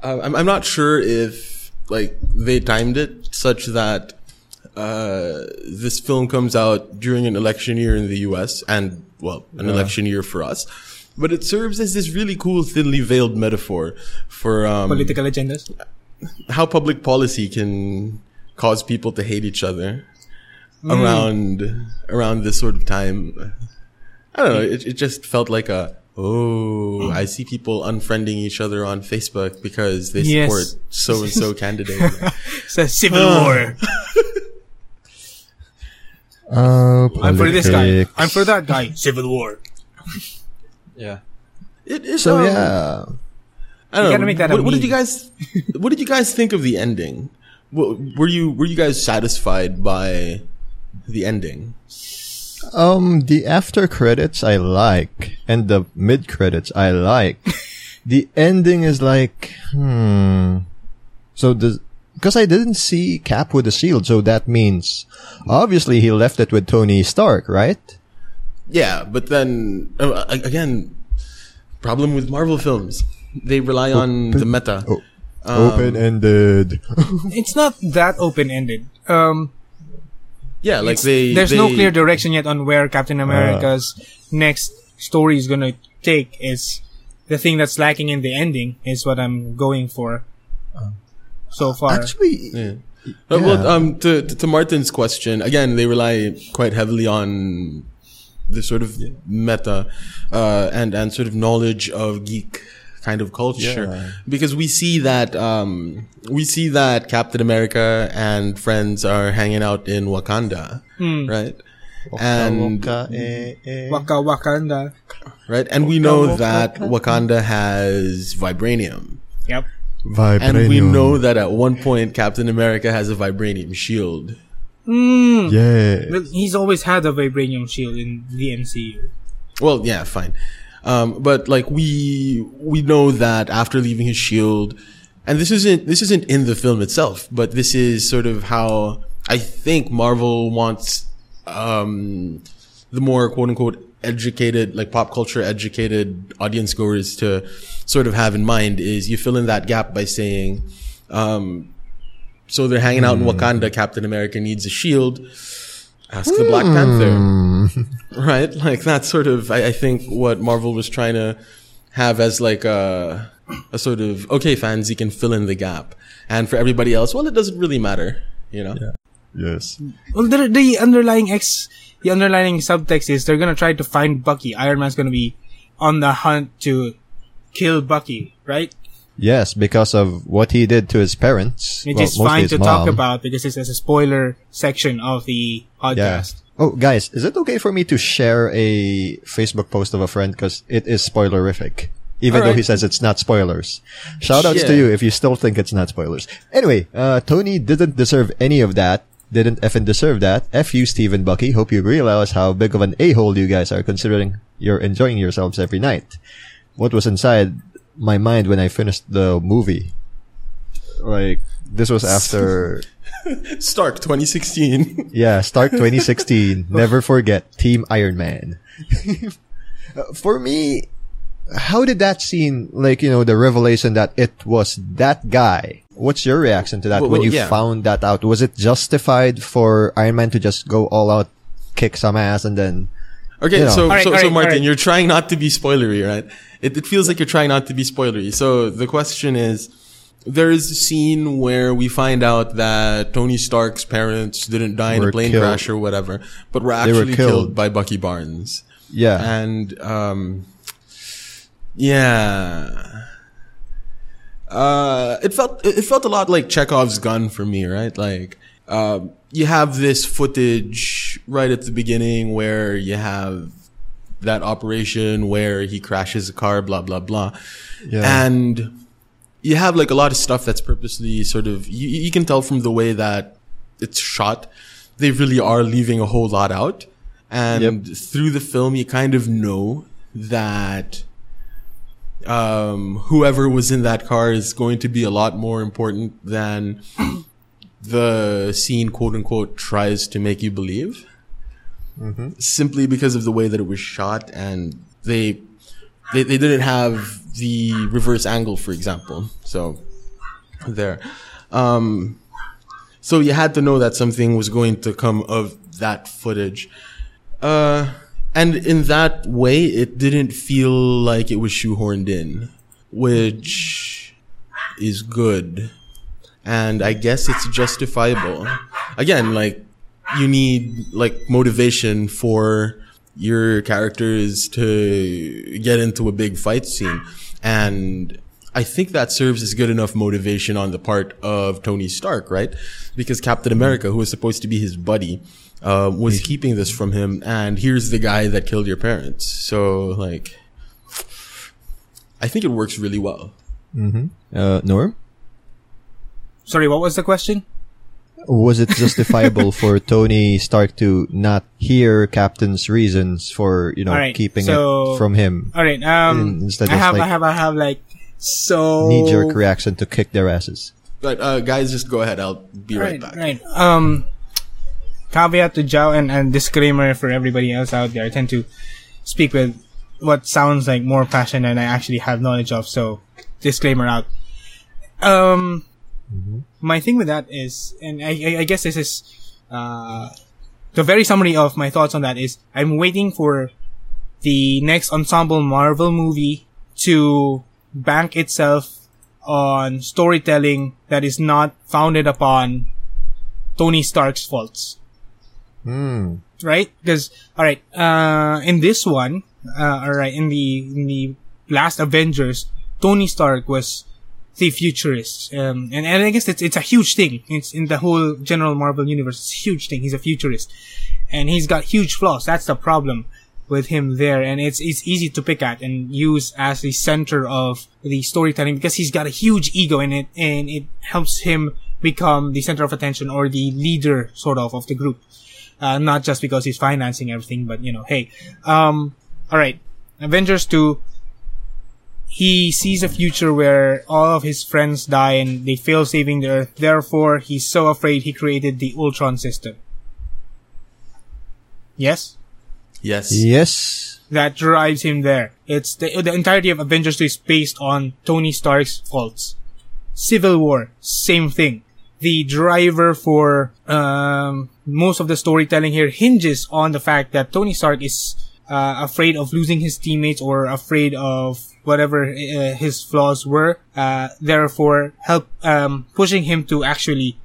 [SPEAKER 2] uh, I'm, I'm not sure if like they timed it such that uh, this film comes out during an election year in the U.S. and well, an election year for us. But it serves as this really cool, thinly veiled metaphor for um,
[SPEAKER 1] Political agendas.
[SPEAKER 2] how public policy can cause people to hate each other around around this sort of time. I don't know. It, it just felt like a oh, I see people unfriending each other on Facebook because they
[SPEAKER 1] Yes.
[SPEAKER 2] support so and so candidate.
[SPEAKER 1] It's a civil war.
[SPEAKER 3] Oh,
[SPEAKER 1] I'm for this guy. I'm for that guy. Civil war.
[SPEAKER 3] Yeah.
[SPEAKER 2] It, it,
[SPEAKER 3] So
[SPEAKER 2] um,
[SPEAKER 3] yeah,
[SPEAKER 2] I don't
[SPEAKER 1] You
[SPEAKER 2] know.
[SPEAKER 1] gotta make that
[SPEAKER 2] what, what did you guys? What did you guys think of the ending? What, were you were you guys satisfied by the ending?
[SPEAKER 3] Um, the after credits I like, and the mid credits I like. the ending is like, hmm, So the because I didn't see Cap with the shield, so that means obviously he left it with Tony Stark, right?
[SPEAKER 2] Yeah, but then uh, again, problem with Marvel films. They rely on the meta.
[SPEAKER 3] Oh, Open ended.
[SPEAKER 1] It's not that open ended. Um,
[SPEAKER 2] Yeah, like they.
[SPEAKER 1] there's
[SPEAKER 2] they,
[SPEAKER 1] no clear direction yet on where Captain America's next story is gonna take. Is the thing that's lacking in the ending is what I'm going for so far.
[SPEAKER 3] Actually,
[SPEAKER 2] Yeah. Uh, Well, um, to, to to Martin's question again, they rely quite heavily on the sort of meta uh, and and sort of knowledge of geek kind of culture
[SPEAKER 3] Yeah.
[SPEAKER 2] because we see that um, we see that Captain America and friends are hanging out in Wakanda, right? And
[SPEAKER 3] Waka, eh, eh.
[SPEAKER 1] Waka Wakanda.
[SPEAKER 2] right, and we know that Wakanda has vibranium.
[SPEAKER 1] Yep. Vibranium.
[SPEAKER 2] And we know that at one point Captain America has a vibranium shield.
[SPEAKER 1] Mm.
[SPEAKER 3] Yeah.
[SPEAKER 1] Well, he's always had a vibranium shield in the MCU.
[SPEAKER 2] Well, yeah, fine. Um, but like we we know that after leaving his shield, and this isn't this isn't in the film itself, but this is sort of how I think Marvel wants um, the more quote unquote educated, like pop culture educated audience goers to sort of have in mind is you fill in that gap by saying, um, so they're hanging out in Wakanda. Captain America needs a shield. Ask the Black Panther hmm. right? Like that's sort of I, I think what Marvel was trying to have as like a a sort of okay, fans, you can fill in the gap, and for everybody else, well, it doesn't really matter, you know.
[SPEAKER 3] Yes.
[SPEAKER 1] Well, the, the underlying ex, the underlying subtext is they're gonna try to find Bucky. Iron Man's gonna be on the hunt to kill Bucky, right?
[SPEAKER 3] Yes, because of what he did to his parents.
[SPEAKER 1] Which
[SPEAKER 3] Well,
[SPEAKER 1] is fine to talk about because it's a spoiler section of the
[SPEAKER 3] Yeah.
[SPEAKER 1] podcast.
[SPEAKER 3] Oh, guys, is it okay for me to share a Facebook post of a friend because it is spoilerific, even though he says it's not spoilers. Shoutouts to
[SPEAKER 2] Yeah.
[SPEAKER 3] you if you still think it's not spoilers. Anyway, uh, Tony didn't deserve any of that. Didn't effing deserve that. F you, Stephen Bucky. Hope you realize how big of an a-hole you guys are considering you're enjoying yourselves every night. What was inside my mind when I finished the movie? Like, this was after
[SPEAKER 2] Stark 2016.
[SPEAKER 3] yeah, Stark 2016. Never forget Team Iron Man. For me, how did that scene, like, you know, the revelation that it was that guy? What's your reaction to that
[SPEAKER 2] Well,
[SPEAKER 3] when
[SPEAKER 2] well,
[SPEAKER 3] you
[SPEAKER 2] yeah.
[SPEAKER 3] found that out? Was it justified for Iron Man to just go all out, kick some ass, and then,
[SPEAKER 2] Okay,
[SPEAKER 3] You know.
[SPEAKER 2] so
[SPEAKER 1] Alright,
[SPEAKER 2] so, so Martin,
[SPEAKER 1] alright.
[SPEAKER 2] you're trying not to be spoilery, right? It, it feels like you're trying not to be spoilery. So the question is, there is a scene where we find out that Tony Stark's parents didn't die in
[SPEAKER 3] Were
[SPEAKER 2] a plane
[SPEAKER 3] killed.
[SPEAKER 2] crash or whatever, but were
[SPEAKER 3] They were
[SPEAKER 2] actually
[SPEAKER 3] killed.
[SPEAKER 2] killed by Bucky Barnes.
[SPEAKER 3] yeah.
[SPEAKER 2] and um yeah uh it felt it felt a lot like chekhov's gun for me right like um you have this footage right at the beginning where you have that operation where he crashes a car blah blah blah.
[SPEAKER 3] Yeah.
[SPEAKER 2] and you have like a lot of stuff that's purposely sort of you, you can tell from the way that it's shot they really are leaving a whole lot out. And through the film you kind of know that um, whoever was in that car is going to be a lot more important than the scene quote unquote tries to make you believe simply because of the way that it was shot and they they, they didn't have the reverse angle for example. So there. Um so you had to know that something was going to come of that footage. Uh and in that way it didn't feel like it was shoehorned in which is good. And i guess it's justifiable. Again like you need like motivation for your characters to get into a big fight scene and I think that serves as good enough motivation on the part of Tony Stark, right? Because Captain America, who was supposed to be his buddy, uh, was keeping this from him, and here's the guy that killed your parents. So, like, I think it works really well.
[SPEAKER 3] Uh, Norm?
[SPEAKER 1] Sorry, what was the question?
[SPEAKER 3] Was it justifiable for Tony Stark to not hear Captain's reasons for, you know,
[SPEAKER 1] Alright,
[SPEAKER 3] keeping
[SPEAKER 1] so-
[SPEAKER 3] it from him?
[SPEAKER 1] All right. Um,
[SPEAKER 3] Instead
[SPEAKER 1] I
[SPEAKER 3] of,
[SPEAKER 1] have,
[SPEAKER 3] like,
[SPEAKER 1] I have, I have like so
[SPEAKER 3] Knee jerk reaction to kick their asses.
[SPEAKER 2] But uh, guys, just go ahead. I'll be right,
[SPEAKER 1] right,
[SPEAKER 2] back.
[SPEAKER 1] right. Um, caveat to Joe and, and disclaimer for everybody else out there. I tend to speak with what sounds like more passion than I actually have knowledge of. So, disclaimer out. Um, my thing with that is, and I, I, guess this is, uh, the very summary of my thoughts on that is, I'm waiting for the next ensemble Marvel movie to bank itself on storytelling that is not founded upon Tony Stark's faults.
[SPEAKER 3] Hmm.
[SPEAKER 1] Right? Because, alright, uh, in this one, uh, alright, in the, in the last Avengers, Tony Stark was the futurist. Um, and, and I guess it's, it's a huge thing. It's in the whole general Marvel universe. It's a huge thing. He's a futurist. And he's got huge flaws. That's the problem with him there. And it's, it's easy to pick at and use as the center of the storytelling because he's got a huge ego in it and it helps him become the center of attention or the leader sort of of the group. Uh, not just because he's financing everything, but you know, hey, um, alright. Avengers 2, he sees a future where all of his friends die and they fail saving the Earth. Therefore, he's so afraid he created the Ultron system. Yes?
[SPEAKER 2] Yes.
[SPEAKER 3] Yes.
[SPEAKER 1] That drives him there. It's the, the entirety of Avengers 2 is based on Tony Stark's faults. Civil War, same thing. The driver for um, most of the storytelling here hinges on the fact that Tony Stark is uh, afraid of losing his teammates or afraid of whatever uh, his flaws were. Uh, therefore, help um, pushing him to actually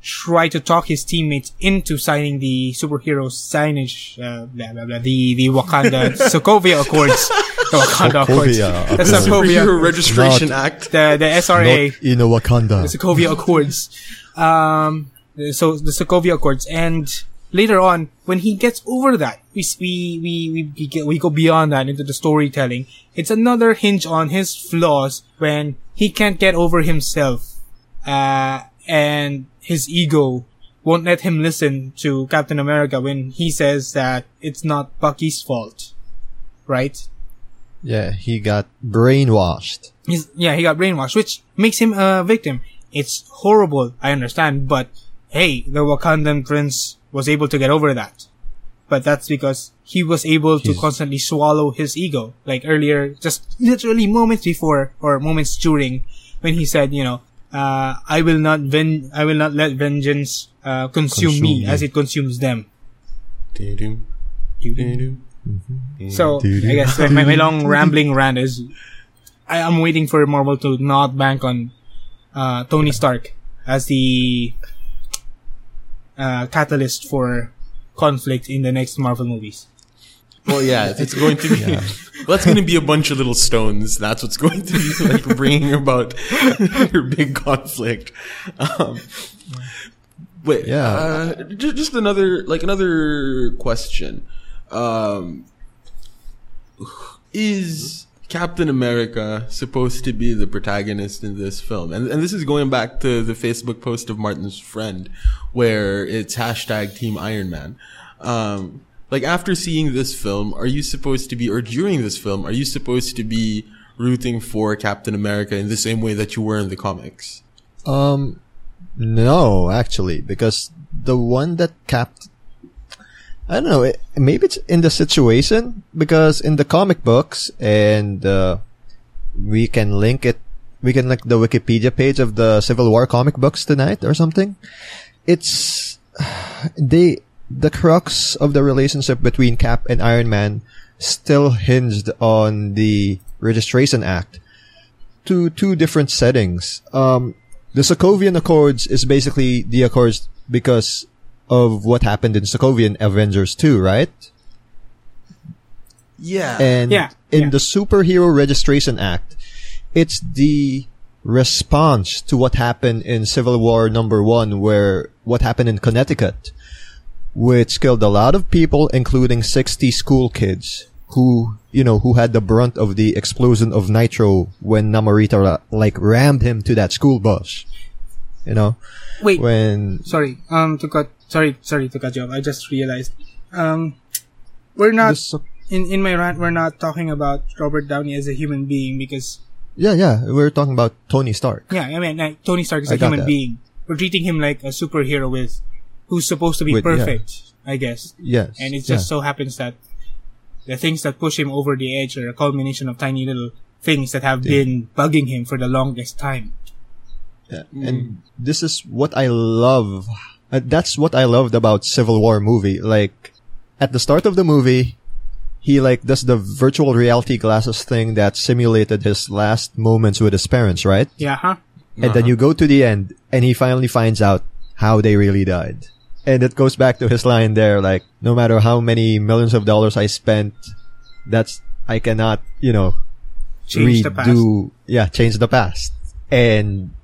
[SPEAKER 1] try to talk his teammates into signing the superhero signage, uh, blah blah blah, the the Wakanda Sokovia Accords, the Wakanda Accords,
[SPEAKER 3] Sokovia
[SPEAKER 1] the Sokovia,
[SPEAKER 2] Superhero Registration
[SPEAKER 3] Not-
[SPEAKER 2] Act.
[SPEAKER 1] the the SRA
[SPEAKER 3] Not in a Wakanda.
[SPEAKER 1] the Sokovia Accords. Um, so the Sokovia Accords, and later on, when he gets over that, we we we we, get, we go beyond that into the storytelling. It's another hinge on his flaws when he can't get over himself, uh, and his ego won't let him listen to Captain America when he says that it's not Bucky's fault, right?
[SPEAKER 3] Yeah, he got brainwashed.
[SPEAKER 1] He's, yeah, he got brainwashed, which makes him a victim. It's horrible, I understand, but hey, the Wakandan prince was able to get over that. But that's because he was able to constantly swallow his ego. Like earlier, just literally moments before, or moments during, when he said, you know, uh, I will not ven- I will not let vengeance, uh, consume,
[SPEAKER 3] Consume
[SPEAKER 1] me
[SPEAKER 3] me.
[SPEAKER 1] as it consumes them.
[SPEAKER 2] Doo-doo,
[SPEAKER 1] You-
[SPEAKER 2] doo-doo.
[SPEAKER 1] So I guess my, my long rambling rant is I am waiting for Marvel to not bank on uh, Tony Stark as the uh, catalyst for conflict in the next Marvel movies.
[SPEAKER 2] Well, yeah, it's going to be. Well, that's going to be a bunch of little stones. That's what's going to be like bringing about your big conflict. Um, wait,
[SPEAKER 3] Yeah.
[SPEAKER 2] Uh, just, just another, like another question. Um, is Captain America supposed to be the protagonist in this film? And, and this is going back to the Facebook post of Martin's friend, where it's hashtag Team Iron Man. Um, like after seeing this film, are you supposed to be, or during this film, are you supposed to be rooting for Captain America in the same way that you were in the comics?
[SPEAKER 3] Um, no, actually, because the one that capped, I don't know, it, maybe it's in the situation because in the comic books and, uh, we can link it, we can link the Wikipedia page of the Civil War comic books tonight or something. It's, they, the crux of the relationship between Cap and Iron Man still hinged on the Registration Act to two different settings. Um, the Sokovian Accords is basically the Accords because of what happened in Sokovian Avengers 2, right?
[SPEAKER 2] Yeah.
[SPEAKER 3] And
[SPEAKER 1] Yeah,
[SPEAKER 3] in
[SPEAKER 1] yeah.
[SPEAKER 3] the Superhero Registration Act, it's the response to what happened in Civil War number one, where what happened in Connecticut, which killed a lot of people, including 60 school kids who, you know, who had the brunt of the explosion of nitro when Namorita, like, rammed him to that school bus. You know,
[SPEAKER 1] Wait,
[SPEAKER 3] when,
[SPEAKER 1] sorry, um, to cut, sorry, sorry to cut you off. I just realized, um, we're not
[SPEAKER 3] So-
[SPEAKER 1] in in my rant. We're not talking about Robert Downey as a human being because
[SPEAKER 3] Yeah, yeah. We're talking about Tony Stark.
[SPEAKER 1] Yeah, I mean, like, Tony Stark is
[SPEAKER 3] I
[SPEAKER 1] a human
[SPEAKER 3] that.
[SPEAKER 1] being. We're treating him like a superhero with, who's supposed to be
[SPEAKER 3] With- yeah.
[SPEAKER 1] perfect, I guess.
[SPEAKER 3] Yes.
[SPEAKER 1] And it just
[SPEAKER 3] yeah.
[SPEAKER 1] so happens that the things that push him over the edge are a culmination of tiny little things that have been bugging him for the longest time.
[SPEAKER 3] Yeah. And this is what I love. Uh, that's what I loved about Civil War movie. Like, at the start of the movie, he like does the virtual reality glasses thing that simulated his last moments with his parents, right?
[SPEAKER 1] Yeah, huh?
[SPEAKER 3] And then you go to the end and he finally finds out how they really died. And it goes back to his line there, like, no matter how many millions of dollars I spent, that's, I cannot, you know,
[SPEAKER 1] Change the past.
[SPEAKER 3] redo, yeah, change the past. And,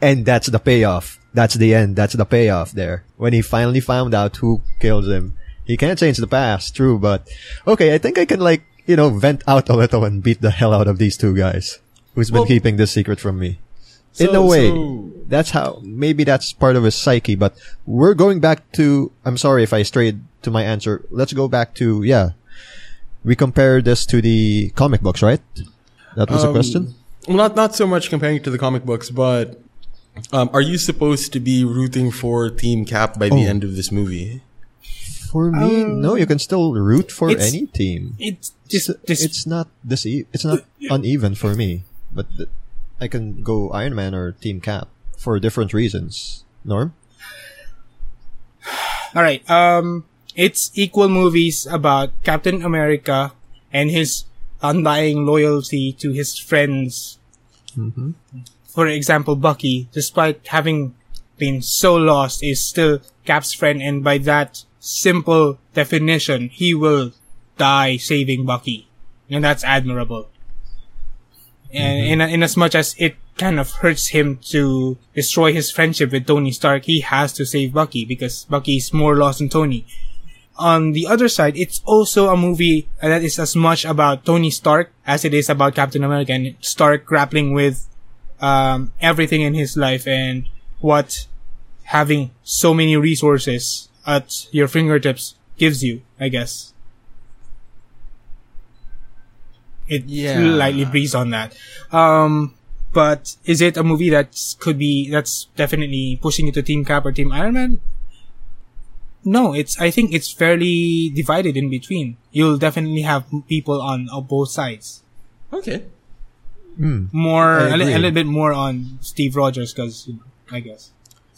[SPEAKER 3] and that's the payoff. That's the end. That's the payoff there. When he finally found out who killed him. He can't change the past, true, but okay, I think I can like, you know, vent out a little and beat the hell out of these two guys who's been
[SPEAKER 2] Well-
[SPEAKER 3] keeping this secret from me. In a way,
[SPEAKER 2] so-
[SPEAKER 3] that's how, maybe that's part of his psyche, but we're going back to, I'm sorry if I strayed to my answer. Let's go back to, yeah. We compare this to the comic books, right? That was a
[SPEAKER 2] Um,
[SPEAKER 3] question?
[SPEAKER 2] Well, not not so much comparing it to the comic books, but um, are you supposed to be rooting for Team Cap by the
[SPEAKER 3] Oh.
[SPEAKER 2] end of this movie?
[SPEAKER 3] For me, no, you can still root for
[SPEAKER 1] it's-
[SPEAKER 3] any team.
[SPEAKER 1] It's
[SPEAKER 3] It's,
[SPEAKER 1] just
[SPEAKER 3] it's not this e- it's not uneven for me, but th- I can go Iron Man or Team Cap for different reasons. Norm?
[SPEAKER 1] All right. Um, it's equal movies about Captain America and his undying loyalty to his friends. For example, Bucky, despite having been so lost, is still Cap's friend, and by that simple definition, he will die saving Bucky, and that's admirable. And mm-hmm. in, in as much as it kind of hurts him to destroy his friendship with Tony Stark, he has to save Bucky because Bucky is more lost than Tony. On the other side, it's also a movie that is as much about Tony Stark as it is about Captain America and Stark grappling with um, everything in his life and what having so many resources at your fingertips gives you, I guess. It
[SPEAKER 2] Yeah.
[SPEAKER 1] lightly breeze on that. Um, but is it a movie that could be, that's definitely pushing you to Team Cap or Team Iron Man? No, it's, I think it's fairly divided in between. You'll definitely have people on, on both sides.
[SPEAKER 2] Okay.
[SPEAKER 1] More,
[SPEAKER 3] I
[SPEAKER 1] a, li- a little bit more on Steve Rogers because, I guess.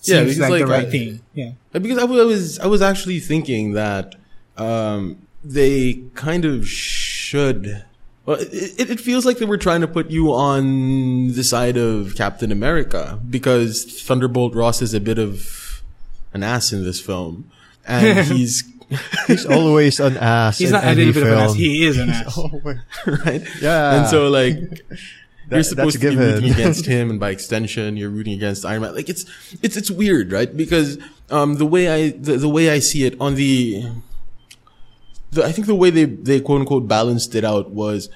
[SPEAKER 2] Yeah,
[SPEAKER 1] Seems
[SPEAKER 2] because,
[SPEAKER 1] like, the right
[SPEAKER 2] I-
[SPEAKER 1] thing. Yeah.
[SPEAKER 2] Because I was I was actually thinking that um, they kind of should. Well, it, it- it feels like they were trying to put you on the side of Captain America because Thunderbolt Ross is a bit of an ass in this film, and he's
[SPEAKER 3] He's always an ass.
[SPEAKER 1] He's
[SPEAKER 3] in
[SPEAKER 1] not a
[SPEAKER 3] any
[SPEAKER 1] little bit of an ass. He is an ass.
[SPEAKER 3] Always-
[SPEAKER 2] right.
[SPEAKER 3] Yeah.
[SPEAKER 2] and so like. You're supposed to be
[SPEAKER 3] given.
[SPEAKER 2] rooting against him, and by extension, you're rooting against Iron Man. Like it's it's it's weird, right? Because um, the way I the, the way I see it on the, the I think the way they they quote unquote balanced it out was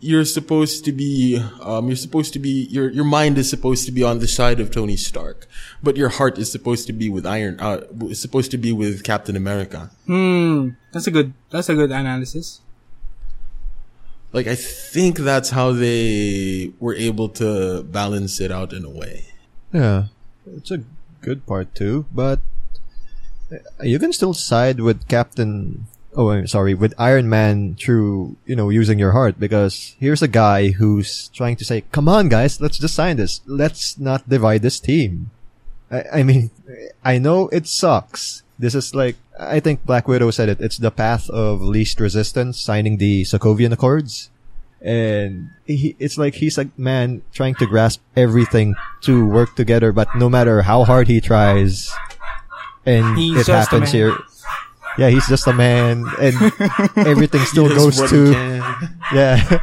[SPEAKER 2] you're supposed to be um, you're supposed to be your your mind is supposed to be on the side of Tony Stark, but your heart is supposed to be with Iron uh, is supposed to be with Captain America.
[SPEAKER 1] Hmm. That's a good, that's a good analysis.
[SPEAKER 2] Like I think that's how they were able to balance it out in a way.
[SPEAKER 3] Yeah, it's a good part too, but you can still side with Captain. Oh, I'm sorry, with Iron Man through you know using your heart because here's a guy who's trying to say, "Come on, guys, let's just sign this. Let's not divide this team." I, I mean, I know it sucks. This is like I think Black Widow said it. It's the path of least resistance, signing the Sokovian Accords and he, it's like he's a man trying to grasp everything to work together, but no matter how hard he tries, and
[SPEAKER 1] He's
[SPEAKER 3] it happens here. Yeah, he's just a man, and everything still goes
[SPEAKER 2] does what he
[SPEAKER 3] to yeah.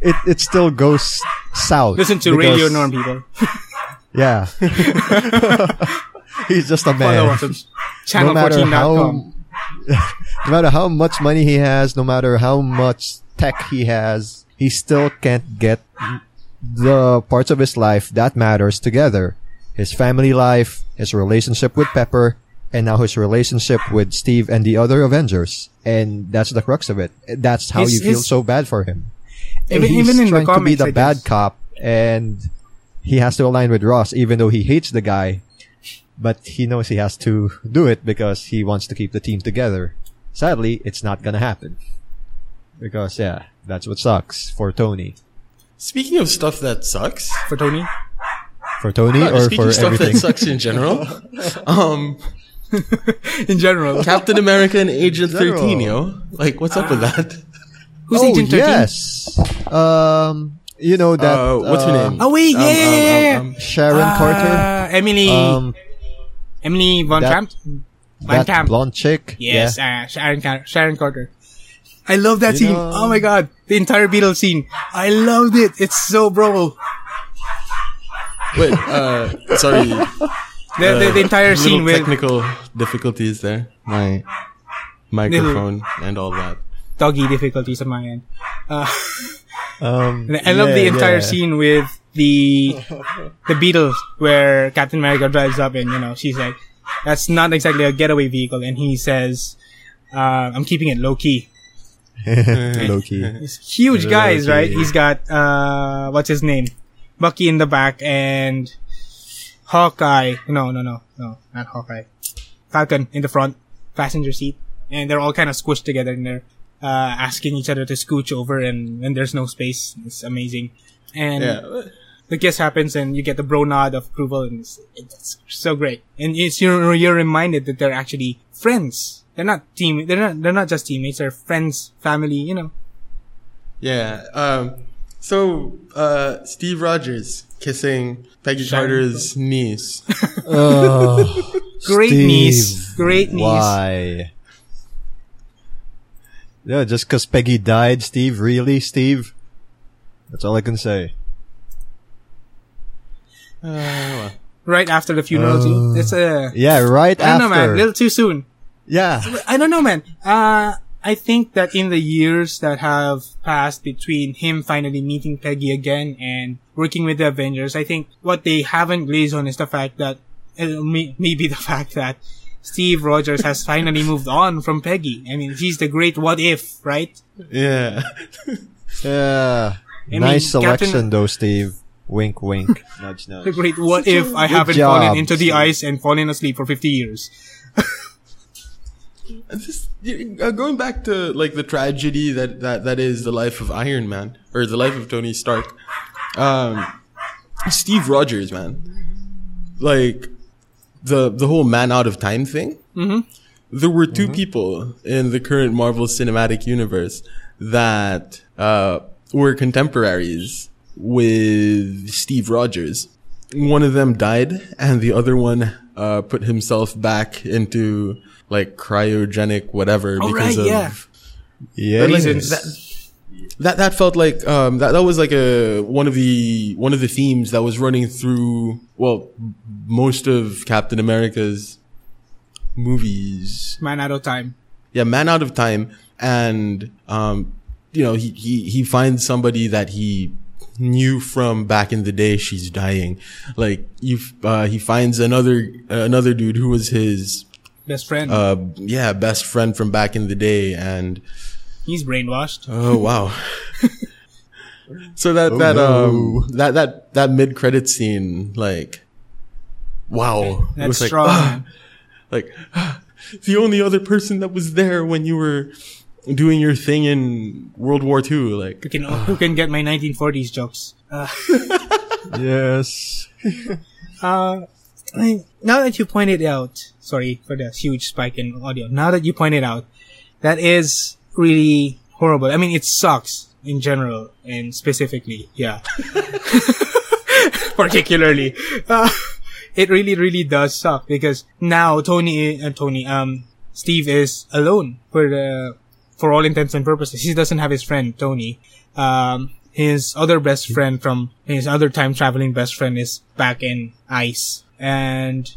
[SPEAKER 3] It it still goes south.
[SPEAKER 1] Listen to
[SPEAKER 3] because-
[SPEAKER 1] Radio Norm, people.
[SPEAKER 3] Yeah, he's just a man.
[SPEAKER 1] on
[SPEAKER 3] No matter how, no matter how much money he has, no matter how much tech he has, he still can't get the parts of his life that matters together. His family life, his relationship with Pepper, and now his relationship with Steve and the other Avengers. And that's the crux of it. That's how you feel so bad for him.
[SPEAKER 1] Even-
[SPEAKER 3] he's
[SPEAKER 1] even in the
[SPEAKER 3] trying to be the bad cop and he has to align with Ross, even though he hates the guy. But he knows he has to do it because he wants to keep the team together. Sadly, it's not gonna happen. Because yeah, that's what sucks for Tony.
[SPEAKER 2] Speaking of stuff that sucks,
[SPEAKER 1] For Tony?
[SPEAKER 3] For Tony
[SPEAKER 2] uh,
[SPEAKER 3] or
[SPEAKER 2] speaking
[SPEAKER 3] for
[SPEAKER 2] of stuff
[SPEAKER 3] everything?
[SPEAKER 2] that sucks in general, um,
[SPEAKER 1] In general.
[SPEAKER 2] Captain America and Agent
[SPEAKER 3] General.
[SPEAKER 2] 13, yo. Like, what's up with that?
[SPEAKER 1] Who's
[SPEAKER 3] oh
[SPEAKER 1] Agent 13?
[SPEAKER 3] yes. Um, you know that.
[SPEAKER 2] Uh, what's her
[SPEAKER 3] um,
[SPEAKER 2] name?
[SPEAKER 1] Oh, wait,
[SPEAKER 2] Um,
[SPEAKER 1] yeah,
[SPEAKER 2] um, um, um,
[SPEAKER 3] Sharon
[SPEAKER 1] Uh,
[SPEAKER 3] Carter.
[SPEAKER 1] Emily. Emily Von
[SPEAKER 3] that-
[SPEAKER 1] Camp? Van
[SPEAKER 3] that
[SPEAKER 1] Camp.
[SPEAKER 3] blonde chick.
[SPEAKER 1] Yes,
[SPEAKER 3] Yeah.
[SPEAKER 1] uh, Sharon, Car- Sharon Carter. I love that
[SPEAKER 3] You
[SPEAKER 1] scene.
[SPEAKER 3] know-
[SPEAKER 1] oh my god. The entire Beetles scene. I loved it. It's so bro.
[SPEAKER 2] Wait, uh, sorry.
[SPEAKER 1] The, the, the entire
[SPEAKER 2] little
[SPEAKER 1] scene with
[SPEAKER 2] technical difficulties there. My microphone and all that.
[SPEAKER 1] doggy difficulties on my end. Uh,
[SPEAKER 3] Um,
[SPEAKER 1] I love the entire
[SPEAKER 3] yeah.
[SPEAKER 1] scene with the the Beetles where Captain America drives up and you know she's like, "That's not exactly a getaway vehicle," and he says, uh, "I'm keeping it low key."
[SPEAKER 3] Low key.
[SPEAKER 1] He's huge guys, right? He's got uh, what's his name, Bucky in the back and Hawkeye. No, no, no, no, not Hawkeye. Falcon in the front passenger seat, and they're all kind of squished together in there, uh, asking each other to scooch over, and and there's no space. It's amazing, and
[SPEAKER 2] Yeah.
[SPEAKER 1] The kiss happens, and you get the bro nod of approval, and it's, it's so great. And it's you're you're reminded that they're actually friends. They're not team. They're not. They're not just teammates. They're friends, family. You know.
[SPEAKER 2] Yeah. Um, so, uh, Steve Rogers kissing Peggy
[SPEAKER 1] Sharon
[SPEAKER 2] Carter's niece.
[SPEAKER 3] Oh,
[SPEAKER 1] Great
[SPEAKER 3] Steve,
[SPEAKER 1] niece. Great niece.
[SPEAKER 3] Why? Yeah, just because Peggy died, Steve. Really, Steve? That's all I can say.
[SPEAKER 2] Uh, well.
[SPEAKER 1] Right after the funeral too. It's a.
[SPEAKER 3] Yeah, right
[SPEAKER 1] I don't
[SPEAKER 3] after.
[SPEAKER 1] know, man. A little too soon.
[SPEAKER 3] yeah.
[SPEAKER 1] I don't know, man. Uh, I think that in the years that have passed between him finally meeting Peggy again and working with the Avengers, I think what they haven't glazed on is the fact that, uh, may- maybe the fact that Steve Rogers has finally moved on from Peggy. I mean, he's the great what if, right?
[SPEAKER 2] Yeah.
[SPEAKER 3] Yeah.
[SPEAKER 1] I
[SPEAKER 3] nice
[SPEAKER 1] mean,
[SPEAKER 3] selection
[SPEAKER 1] Captain-
[SPEAKER 3] though, Steve. Wink, wink. nudge, nudge.
[SPEAKER 1] great what if I
[SPEAKER 3] Good
[SPEAKER 1] haven't
[SPEAKER 3] job,
[SPEAKER 1] fallen into the
[SPEAKER 3] Steve.
[SPEAKER 1] ice and fallen asleep for 50 years.
[SPEAKER 2] And Just, uh, going back to like the tragedy that, that, that is the life of Iron Man or the life of Tony Stark. Um, Steve Rogers, man, like the the whole man out of time thing.
[SPEAKER 1] Mhm.
[SPEAKER 2] There were 2 people in the current Marvel Cinematic Universe that uh, were contemporaries with Steve Rogers. One of them died, and the other one uh, put himself back into like cryogenic whatever
[SPEAKER 1] Oh,
[SPEAKER 2] because
[SPEAKER 1] right,
[SPEAKER 2] of
[SPEAKER 1] yeah.
[SPEAKER 3] Yeah.
[SPEAKER 1] Reasons.
[SPEAKER 2] that, that that felt like um that that was like a one of the one of the themes that was running through well most of Captain America's movies
[SPEAKER 1] Man out of time.
[SPEAKER 2] yeah man out of time and um you know he he he finds somebody that he knew from back in the day she's dying like you uh he finds another another dude who was his
[SPEAKER 1] Best friend.
[SPEAKER 2] uh yeah best friend from back in the day and
[SPEAKER 1] He's brainwashed.
[SPEAKER 2] Oh wow. so that
[SPEAKER 3] Oh,
[SPEAKER 2] that
[SPEAKER 3] no.
[SPEAKER 2] um that that that mid credit scene like wow it
[SPEAKER 1] That's
[SPEAKER 2] was like
[SPEAKER 1] strong.
[SPEAKER 2] ah, like ah, the only other person that was there when you were doing your thing in World War II like
[SPEAKER 1] Who can who can get my 1940s jokes? Uh,
[SPEAKER 3] Yes.
[SPEAKER 1] uh, now that you pointed out, sorry for the huge spike in audio. Now that you pointed out, that is really horrible. I mean, it sucks in general and specifically, yeah. Particularly, uh, it really, really does suck because now Tony, uh, Tony, um, Steve is alone for the, for all intents and purposes. He doesn't have his friend Tony. Um, his other best friend from his other time traveling best friend is back in ice and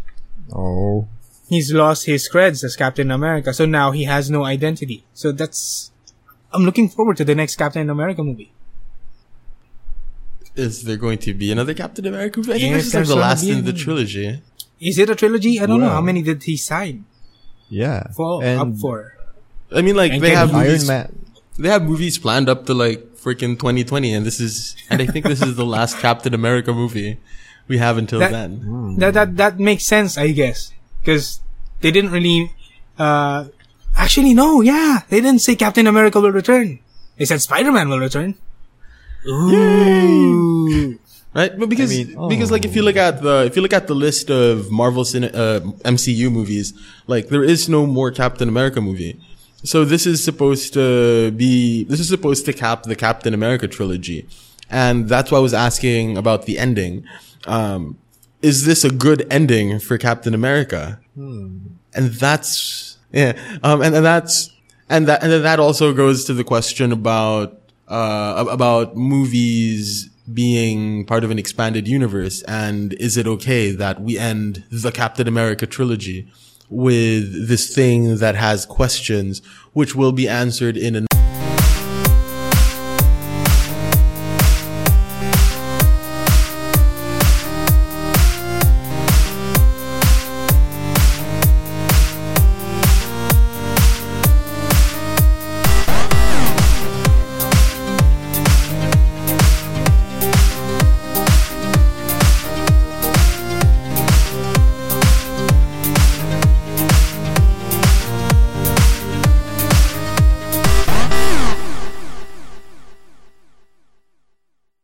[SPEAKER 3] Oh.
[SPEAKER 1] he's lost his creds as Captain America. So now he has no identity. So that's, I'm looking forward to the next Captain America movie.
[SPEAKER 2] is there going to be another Captain America movie? I think
[SPEAKER 1] Yes,
[SPEAKER 2] this is like the last in the trilogy
[SPEAKER 1] Is it a trilogy? I don't know. How many did he sign
[SPEAKER 3] Yeah.
[SPEAKER 1] for,
[SPEAKER 3] and
[SPEAKER 1] up for?
[SPEAKER 2] I mean like
[SPEAKER 1] And
[SPEAKER 2] they have movies, they have movies planned up to like freaking 2020, and this is, and I think this is the last Captain America movie we have until
[SPEAKER 1] That-
[SPEAKER 2] then.
[SPEAKER 1] That that that makes sense, I guess, because they didn't really. Uh, actually, no. Yeah, they didn't say Captain America will return. They said Spider Man will return. Ooh.
[SPEAKER 2] Right? But because,
[SPEAKER 3] I mean,
[SPEAKER 2] because like if you look at the, if you look at the list of Marvel cine, uh, MCU movies, like there is no more Captain America movie. So this is supposed to be, this is supposed to cap the Captain America trilogy. And that's why I was asking about the ending. Um, is this a good ending for Captain America? And that's, yeah. Um, and, and that's, and that, and then that also goes to the question about, uh, about movies being part of an expanded universe. And is it okay that we end the Captain America trilogy with this thing that has questions which will be answered in